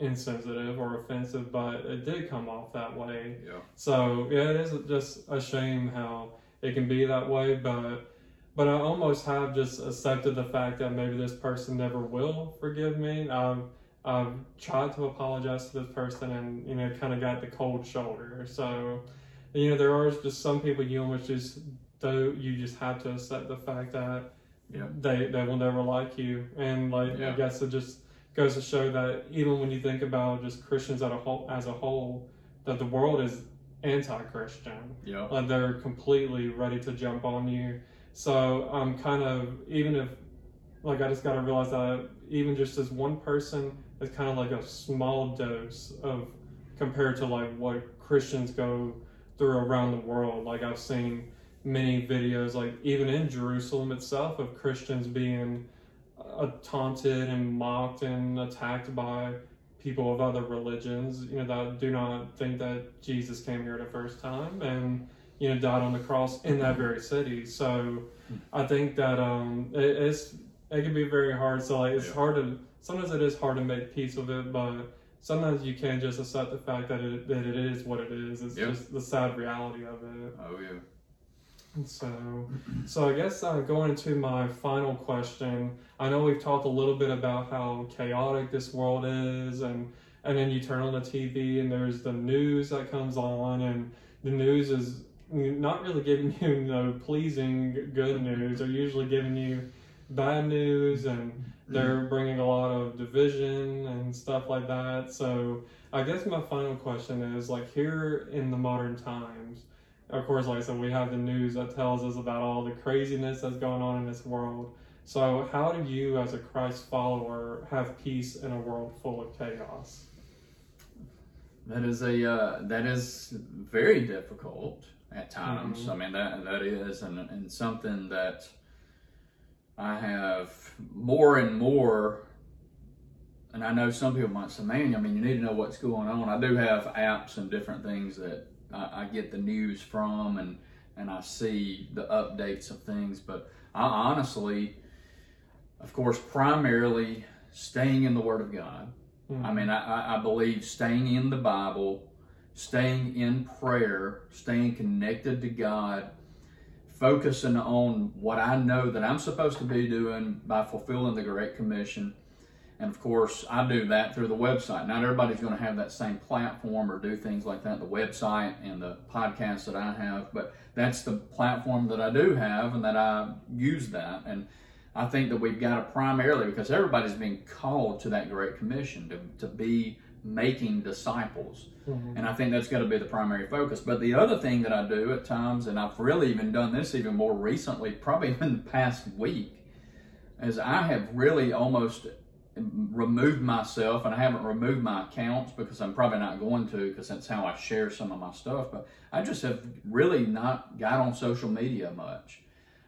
insensitive or offensive, but it did come off that way. Yeah. So, yeah, it is just a shame how it can be that way, but. But I almost have just accepted the fact that maybe this person never will forgive me. I've, I've tried to apologize to this person and, you know, kind of got the cold shoulder. So, you know, there are just some people you almost just do you just have to accept the fact that Yeah. they they will never like you, and like I guess it just goes to show that even when you think about just Christians as a whole, as a whole, that the world is anti-Christian. Yeah. Like they're completely ready to jump on you. So I'm kind of even if like I just got to realize that even just as one person is kind of like a small dose of compared to like what Christians go through around the world. Like I've seen many videos, like even in Jerusalem itself, of Christians being uh, taunted and mocked and attacked by people of other religions, you know, that do not think that Jesus came here the first time and, you know, died on the cross in that very city. So I think that um, it, it's, it can be very hard. So, like, it's Yeah. hard to, sometimes it is hard to make peace with it, but sometimes you can't just accept the fact that it, that it is what it is. It's Yeah. just the sad reality of it. Oh yeah. And So, so I guess uh, going into my final question, I know we've talked a little bit about how chaotic this world is, and and then you turn on the TV and there's the news that comes on, and the news is not really giving *laughs* you no pleasing good news. They're usually giving you bad news, and they're bringing a lot of division and stuff like that. So I guess my final question is like here in the modern times of course, like I said, we have the news that tells us about all the craziness that's going on in this world. So, how do you, as a Christ follower, have peace in a world full of chaos? That is a uh, that is very difficult at times. Mhm. I mean that that is and, and something that I have more and more. And I know some people might say, "Man, I mean, you need to know what's going on." I do have apps and different things that I, I get the news from, and and I see the updates of things. But I honestly, of course, primarily staying in the Word of God. Hmm. I mean, I- I believe staying in the Bible, staying in prayer, staying connected to God, focusing on what I know that I'm supposed to be doing by fulfilling the Great Commission, And of course, I do that through the website. Not everybody's going to have that same platform or do things like that, the website and the podcast that I have, but that's the platform that I do have and that I use that. And I think that we've got to primarily, because everybody's being called to that Great Commission to, to be making disciples. Mm-hmm. And I think that's got to be the primary focus. But the other thing that I do at times, and I've really even done this even more recently, probably *laughs* in the past week, is I have really almost removed myself, and I haven't removed my accounts because I'm probably not going to because that's how I share some of my stuff. But I just have really not got on social media much.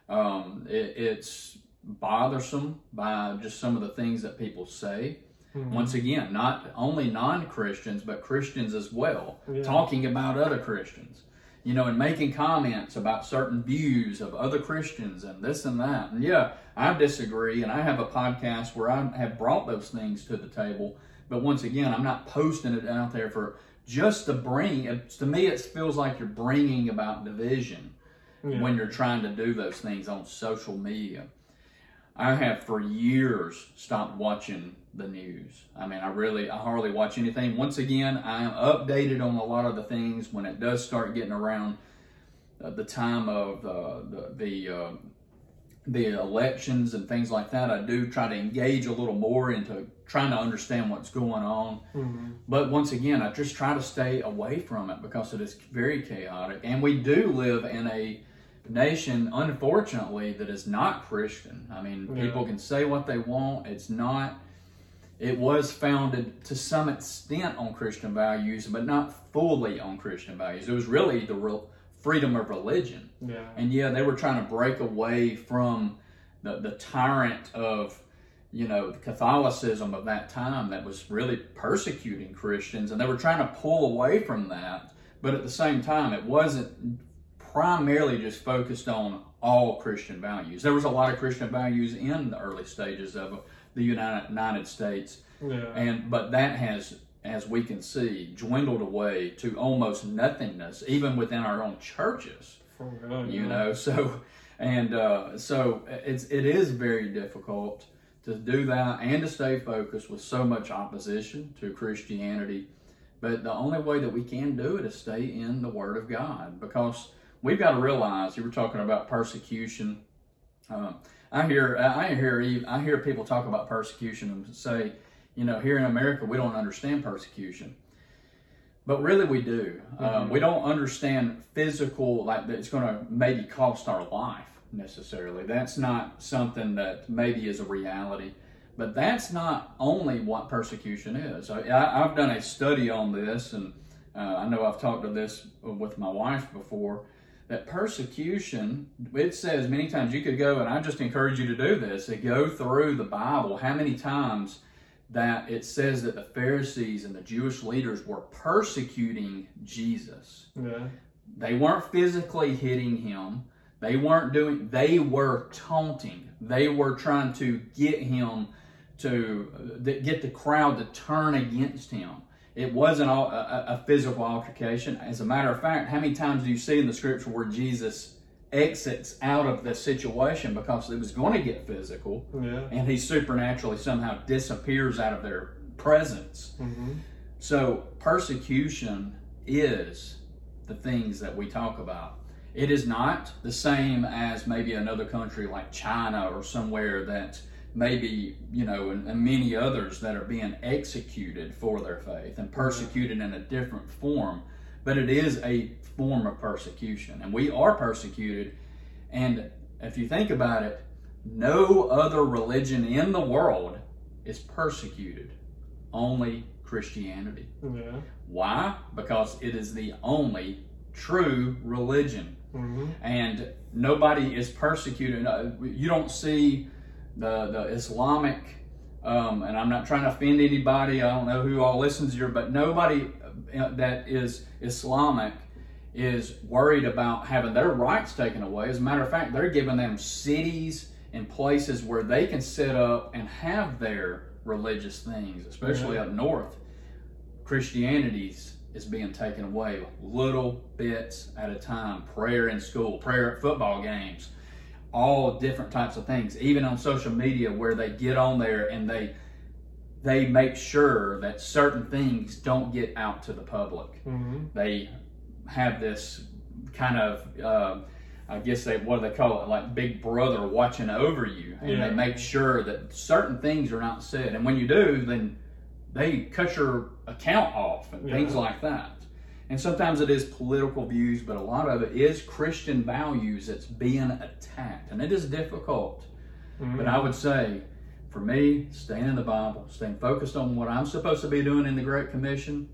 Um, it, it's bothersome by just some of the things that people say. Mhm. Once again, not only non Christians, but Christians as well, Yeah. talking about other Christians, you know, and making comments about certain views of other Christians and this and that. And yeah, I disagree, and I have a podcast where I have brought those things to the table. But once again, I'm not posting it out there for just to bring. To me, it feels like you're bringing about division Yeah. when you're trying to do those things on social media. I have for years stopped watching the news. I mean, I really, I hardly watch anything. Once again, I am updated on a lot of the things when it does start getting around uh, the time of uh, the the uh, the elections and things like that. I do try to engage a little more into trying to understand what's going on. Mhm. But once again, I just try to stay away from it because it is very chaotic. And we do live in a nation, unfortunately, that is not Christian. I mean, Yeah. people can say what they want. It's not. It was founded to some extent on Christian values, but not fully on Christian values. It was really the real freedom of religion. Yeah. And yeah, they were trying to break away from the, the tyrant of, you know, the Catholicism of that time that was really persecuting Christians. And they were trying to pull away from that. But at the same time, it wasn't primarily just focused on all Christian values. There was a lot of Christian values in the early stages of the United, States. Yeah. And but that has, as we can see, dwindled away to almost nothingness, even within our own churches good, you know *laughs* so and uh, so it's it is very difficult to do that and to stay focused with so much opposition to christianity but the only way that we can do it is stay in the word of god because we've got to realize you were talking about persecution um, i hear i hear i hear people talk about persecution and say you know here in america we don't understand persecution but really, we do. Um, we don't understand physical, like that it's going to maybe cost our life necessarily. That's not something that maybe is a reality. But that's not only what persecution is. I, I've done a study on this, and uh, I know I've talked to this with my wife before. That persecution, it says many times you could go, and I just encourage you to do this, to go through the Bible. How many times that it says that the Pharisees and the Jewish leaders were persecuting Jesus. Yeah. They weren't physically hitting him. They weren't doing, they were taunting. They were trying to get him to, uh, get the crowd to turn against him. It wasn't all, a, a physical altercation. As a matter of fact, how many times do you see in the scripture where Jesus exits out of the situation because it was going to get physical? Yeah. and he supernaturally somehow disappears out of their presence. Mm-hmm. So persecution is the things that we talk about. It is not the same as maybe another country like China or somewhere that maybe, you know, and, and many others that are being executed for their faith and persecuted in a different form. But it is a form of persecution. And we are persecuted. And if you think about it, no other religion in the world is persecuted, only Christianity. Yeah. Why? Because it is the only true religion. Mm-hmm. And nobody is persecuted. You don't see the, the Islamic, um, and I'm not trying to offend anybody, I don't know who all listens here, but nobody uh, that is Islamic is worried about having their rights taken away. As a matter of fact, they're giving them cities and places where they can set up and have their religious things, especially Yeah. up north. Christianity's is being taken away little bits at a time. Prayer in school, prayer at football games, all different types of things. Even on social media, where they get on there and they they make sure that certain things don't get out to the public. hmm They have this kind of, uh, I guess they what do they call it, like Big Brother watching over you, and Yeah. they make sure that certain things are not said. And when you do, then they cut your account off and Yeah. things like that. And sometimes it is political views, but a lot of it is Christian values that's being attacked, and it is difficult. Mm-hmm. But I would say, for me, staying in the Bible, staying focused on what I'm supposed to be doing in the Great Commission,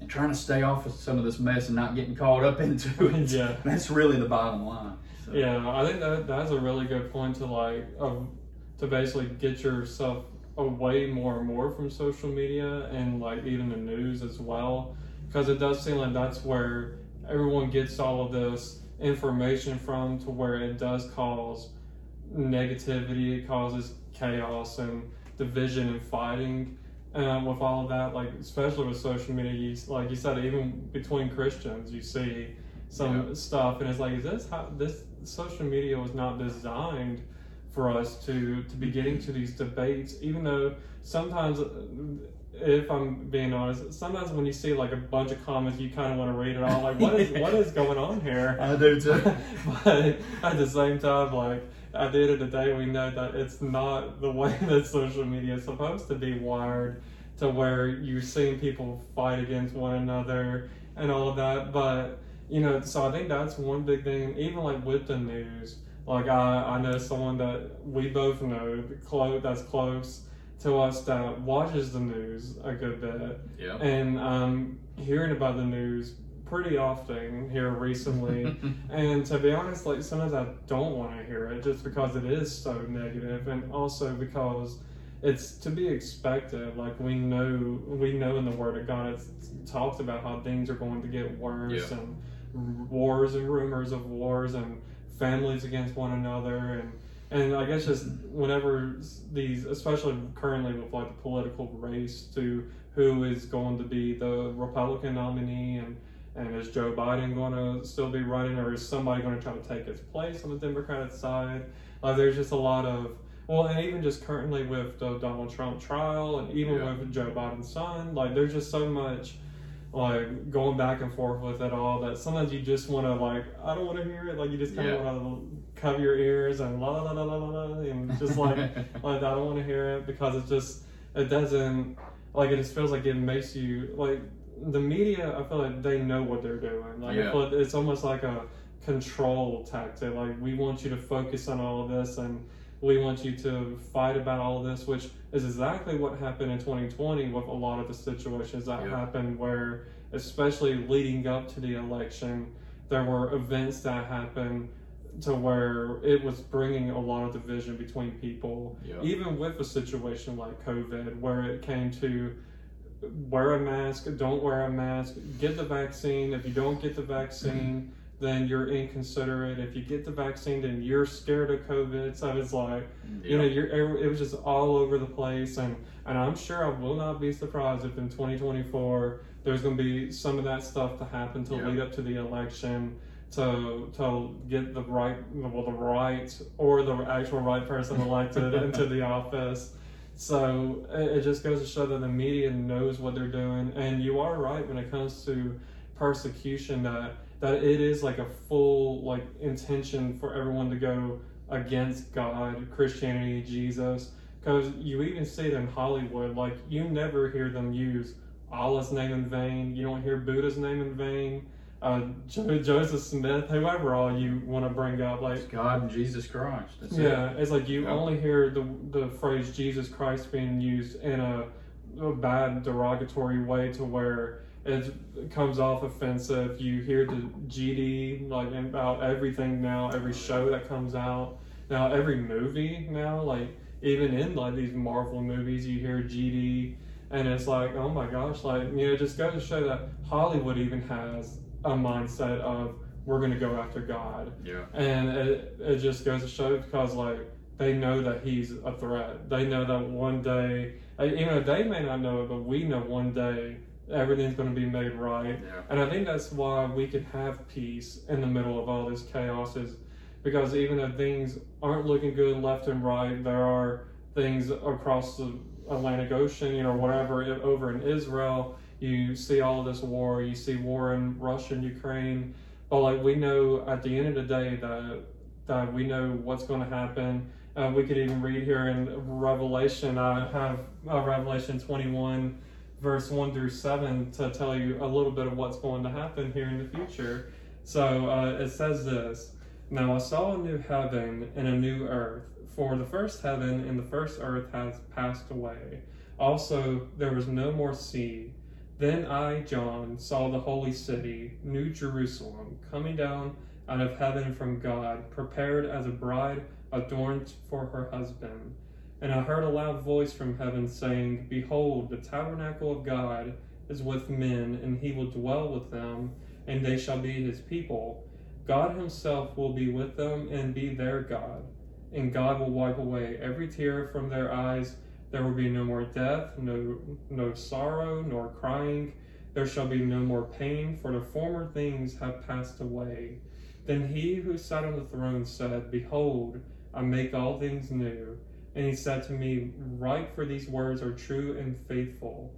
and trying to stay off of some of this mess and not getting caught up *laughs* into it. *laughs* Yeah. That's really the bottom line. So, Yeah, I think that that's a really good point to like um, to basically get yourself away more and more from social media and like even the news as well, because it does seem like that's where everyone gets all of this information from, to where it does cause negativity, it causes chaos and division and fighting. Um, with all of that, like especially with social media, you, like you said, even between Christians, you see some Yeah. stuff, and it's like, is this how this social media was not designed for us to to be getting to these debates? Even though sometimes, uh, if I'm being honest, sometimes when you see like a bunch of comments, you kind of want to read it all, like, what is what is going on here? *laughs* I do too. *laughs* but at the same time, like at the end of the day, we know that it's not the way *laughs* that social media is supposed to be wired to where you're seeing people fight against one another and all of that. But you know, so I think that's one big thing. Even like with the news, like I, I know someone that we both know close that's close to us that watches the news a good bit yeah. and um, hearing about the news pretty often here recently. *laughs* and to be honest, like sometimes I don't want to hear it just because it is so negative, and also because it's to be expected. Like we know, we know in the Word of God, it's, it talks about how things are going to get worse, Yeah. and wars and rumors of wars, and families against one another, and and I guess just whenever these, especially currently with like the political race to who is going to be the Republican nominee and and is Joe Biden going to still be running or is somebody going to try to take his place on the Democratic side? Like there's just a lot of well, and even just currently with the Donald Trump trial and even Yeah. with Joe Biden's son, like there's just so much like going back and forth with it all that sometimes you just want to like I don't want to hear it like you just kind of Yeah. want to cover your ears and la la la la la la and just like *laughs* like I don't want to hear it because it just it doesn't like it just feels like it makes you like the media I feel like they know what they're doing like Yeah. like it's almost like a control tactic like we want you to focus on all of this and we want you to fight about all of this which is exactly what happened in 2020 with a lot of the situations that Yeah. happened where especially leading up to the election there were events that happened to where it was bringing a lot of division between people. Yeah. even with a situation like covid where it came to wear a mask don't wear a mask get the vaccine. If you don't get the vaccine mm-hmm. then you're inconsiderate. If you get the vaccine then you're scared of covid. So it's like you know you're it was just all over the place. And and i'm sure i will not be surprised if in 2024 there's going to be some of that stuff to happen to Yeah. lead up to the election to to get the right well the right or the actual right person elected *laughs* into the office so it, it just goes to show that the media knows what they're doing and you are right when it comes to persecution that that it is like a full like intention for everyone to go against God, Christianity, Jesus. Because you even see it in Hollywood. Like you never hear them use Allah's name in vain. You don't hear Buddha's name in vain. Uh, jo- Joseph Smith, whoever all you want to bring up, like It's God and Jesus Christ. That's yeah, it. it's like you Yeah. only hear the the phrase Jesus Christ being used in a, a bad derogatory way to where it comes off offensive. You hear the GD like about everything now, every show that comes out now, every movie now, like even in like these Marvel movies, you hear GD, and it's like, oh my gosh, like you know, just goes to show that Hollywood even has a mindset of we're going to go after God Yeah. and it, it just goes to show because like they know that he's a threat they know that one day you know they may not know it but we know one day everything's going to be made right Yeah. and i think that's why we can have peace in the middle of all this chaos is because even though things aren't looking good left and right there are things across the Atlantic Ocean, you know, whatever over in Israel. You see all this war. You see war in Russia and Ukraine. But like we know at the end of the day that that we know what's going to happen. Uh, we could even read here in Revelation. I have uh, Revelation 21, verse 1 through 7, to tell you a little bit of what's going to happen here in the future. So uh, it says this Now I saw a new heaven and a new earth, for the first heaven and the first earth has passed away. Also, there was no more sea. Then I, John, saw the holy city, New Jerusalem, coming down out of heaven from God, prepared as a bride adorned for her husband. And I heard a loud voice from heaven saying, Behold, the tabernacle of God is with men, and he will dwell with them, and they shall be his people. God himself will be with them and be their God. And God will wipe away every tear from their eyes. There will be no more death, no no sorrow, nor crying. There shall be no more pain, for the former things have passed away. Then he who sat on the throne said, Behold, I make all things new. And he said to me, Write, for these words are true and faithful.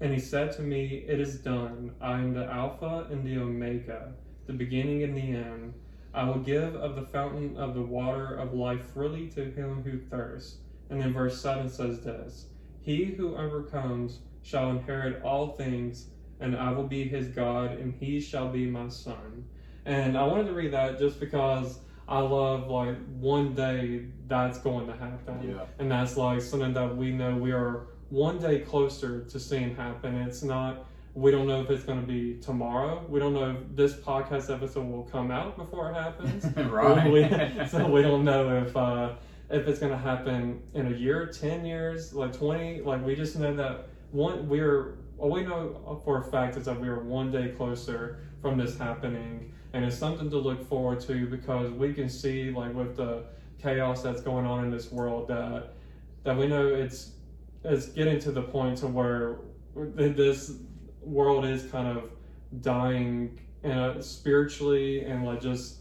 And he said to me, It is done. I am the Alpha and the Omega, the beginning and the end. I will give of the fountain of the water of life freely to him who thirsts. And then verse 7 says this He who overcomes shall inherit all things, and I will be his God, and he shall be my son. And I wanted to read that just because I love like one day that's going to happen. Yeah. And that's like something that we know we are one day closer to seeing happen. It's not we don't know if it's going to be tomorrow. We don't know if this podcast episode will come out before it happens. *laughs* right. We- *laughs* so we don't know if uh, if it's going to happen in a year, ten years, like twenty. Like we just know that one we're all we know for a fact is that we are one day closer from this happening, and it's something to look forward to because we can see like with the chaos that's going on in this world that that we know it's it's getting to the point to where this world is kind of dying uh, spiritually and like just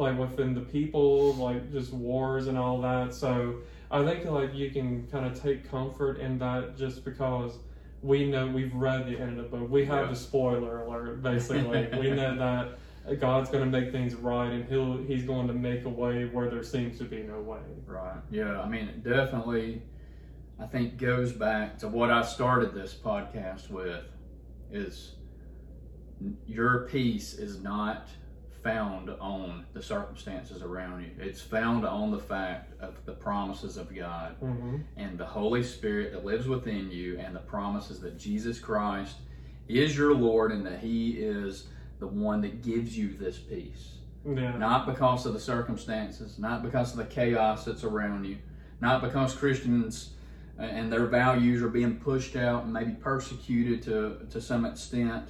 like within the people like just wars and all that so i think like you can kind of take comfort in that just because we know we've read the end of the book we have Yeah. the spoiler alert basically *laughs* we know that god's going to make things right and he'll he's going to make a way where there seems to be no way Right. Yeah. I mean, it definitely, I think, goes back to what I started this podcast with is your peace is not found on the circumstances around you. It's found on the fact of the promises of God mm-hmm. and the Holy Spirit that lives within you and the promises that Jesus Christ is your Lord and that He is the one that gives you this peace yeah not because of the circumstances, not because of the chaos that's around you, not because Christians and their values are being pushed out and maybe persecuted to, to some extent,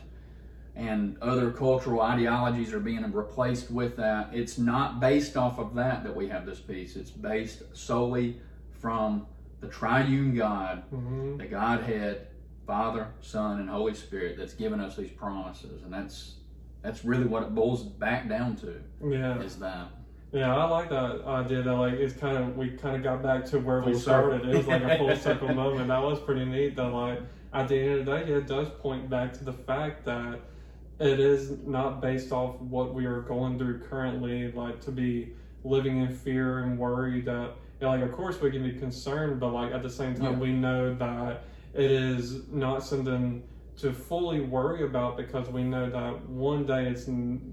and other cultural ideologies are being replaced with that. It's not based off of that that we have this peace. It's based solely from the triune God, mm-hmm. the Godhead, Father, Son, and Holy Spirit that's given us these promises, and that's that's really what it boils back down to yeah is that Yeah, I like that idea that like it's kind of we kind of got back to where we started. circle. It was like a full *laughs* circle moment. That was pretty neat. That like at the end of the day, it does point back to the fact that it is not based off what we are going through currently. Like to be living in fear and worry that like of course we can be concerned, but like at the same time Yeah. we know that it is not something to fully worry about because we know that one day it's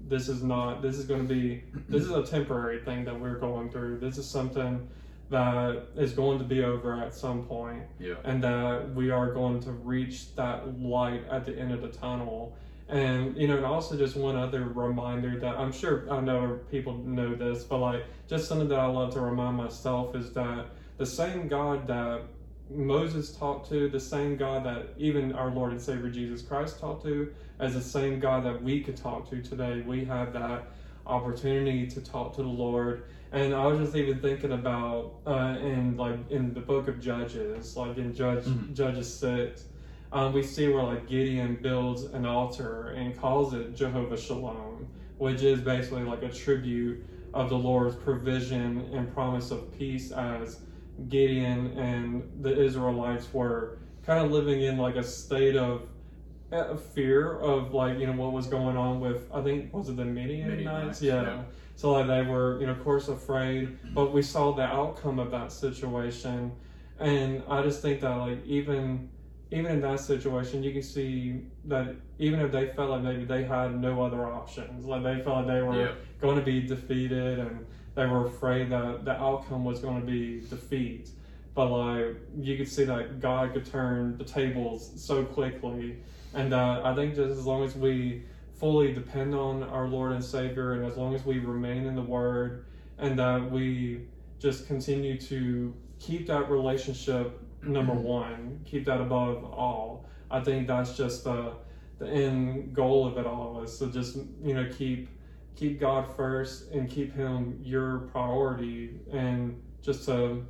this is not this is going to be this is a temporary thing that we're going through this is something that is going to be over at some point yeah and that we are going to reach that light at the end of the tunnel and you know and also just one other reminder that i'm sure i know people know this but like just something that i love to remind myself is that the same god that Moses talked to, the same God that even our Lord and Savior Jesus Christ talked to, as the same God that we could talk to today. We have that opportunity to talk to the Lord. And I was just even thinking about uh, in like in the book of Judges, like in Judge Mhm. Judges six, um, we see where like Gideon builds an altar and calls it Jehovah Shalom, which is basically like a tribute of the Lord's provision and promise of peace as Gideon and the Israelites were kind of living in like a state of uh, fear of like you know what was going on with I think was it the Midianites? Midianites, Yeah. yeah. So like they were you know of course afraid, but we saw the outcome of that situation, and I just think that like even even in that situation, you can see that even if they felt like maybe they had no other options, like they felt like they were Yeah. going to be defeated and they were afraid that the outcome was going to be defeat. But like you could see that God could turn the tables so quickly, and uh, I think just as long as we fully depend on our Lord and Savior, and as long as we remain in the Word, and that we just continue to keep that relationship number one, keep that above all. I think that's just the the end goal of it all is to just you know keep keep God first and keep Him your priority, and just to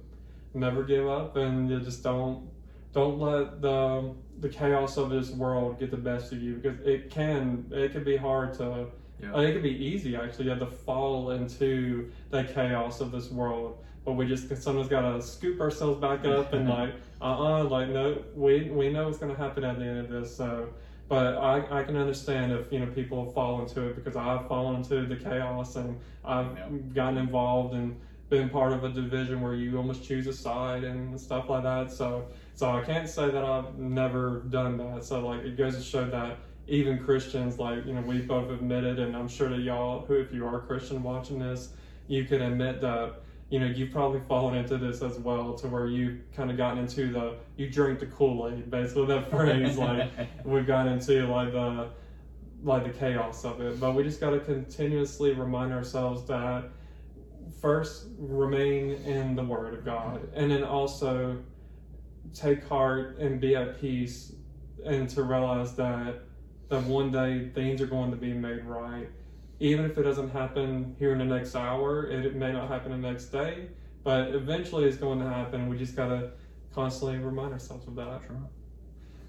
never give up and you just don't don't let the the chaos of this world get the best of you because it can it can be hard to Yeah. it can be easy actually you have to fall into the chaos of this world but we just sometimes gotta scoop ourselves back up and mm-hmm. like uh-uh like no we we know what's gonna happen at the end of this so but I, I can understand if you know people fall into it because I've fallen into the chaos and I've Yeah. gotten involved and been part of a division where you almost choose a side and stuff like that. So so I can't say that I've never done that. So like it goes to show that even Christians, like you know, we both admitted, and I'm sure that y'all, who if you are a Christian watching this, you can admit that you know you've probably fallen into this as well, to where you kind of gotten into the you drink the Kool Aid, basically that *laughs* phrase. like *laughs* we've gotten into like the like the chaos of it. But we just got to continuously remind ourselves that first remain in the Word of God, and then also take heart and be at peace, and to realize that that one day things are going to be made right. Even if it doesn't happen here in the next hour, it, may not happen the next day, but eventually it's going to happen. We just got to constantly remind ourselves of that.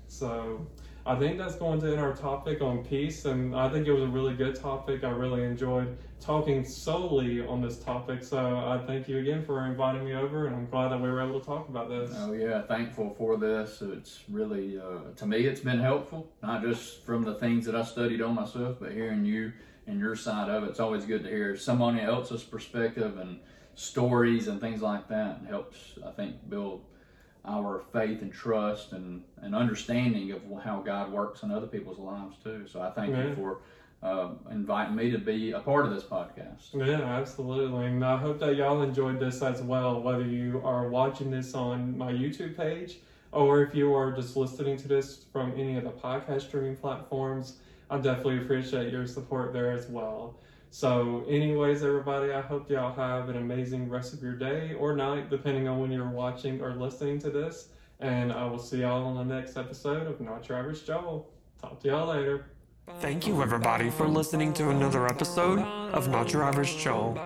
So I think that's going to end our topic on peace, and I think it was a really good topic. I really enjoyed talking solely on this topic. So I thank you again for inviting me over, and I'm glad that we were able to talk about this. Oh yeah, thankful for this. It's really uh, to me, it's been helpful. Not just from the things that I studied on myself, but hearing you and your side of it. It's always good to hear somebody else's perspective and stories and things like that. It helps, I think, build our faith and trust and, and understanding of how God works in other people's lives too. So I thank Yeah. you for uh, inviting me to be a part of this podcast. Yeah, absolutely. And I hope that y'all enjoyed this as well, whether you are watching this on my YouTube page or if you are just listening to this from any of the podcast streaming platforms. I definitely appreciate your support there as well. So, anyways, everybody, I hope y'all have an amazing rest of your day or night, depending on when you're watching or listening to this. And I will see y'all on the next episode of Not Your Average Joel. Talk to y'all later. Thank you, everybody, for listening to another episode of Not Your Average Joel.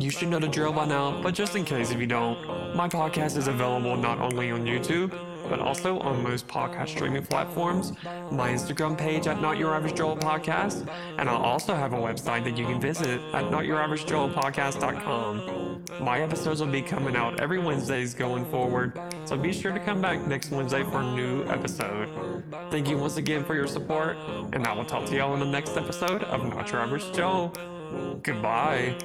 You should know the drill by now, but just in case if you don't, my podcast is available not only on YouTube, but also on most podcast streaming platforms, my Instagram page at Not Your Average Joel Podcast, and I also have a website that you can visit at NotYourAverageJoelPodcast.com. My episodes will be coming out every Wednesdays going forward, so be sure to come back next Wednesday for a new episode. Thank you once again for your support, and I will talk to y'all in the next episode of Not Your Average Joel. Goodbye.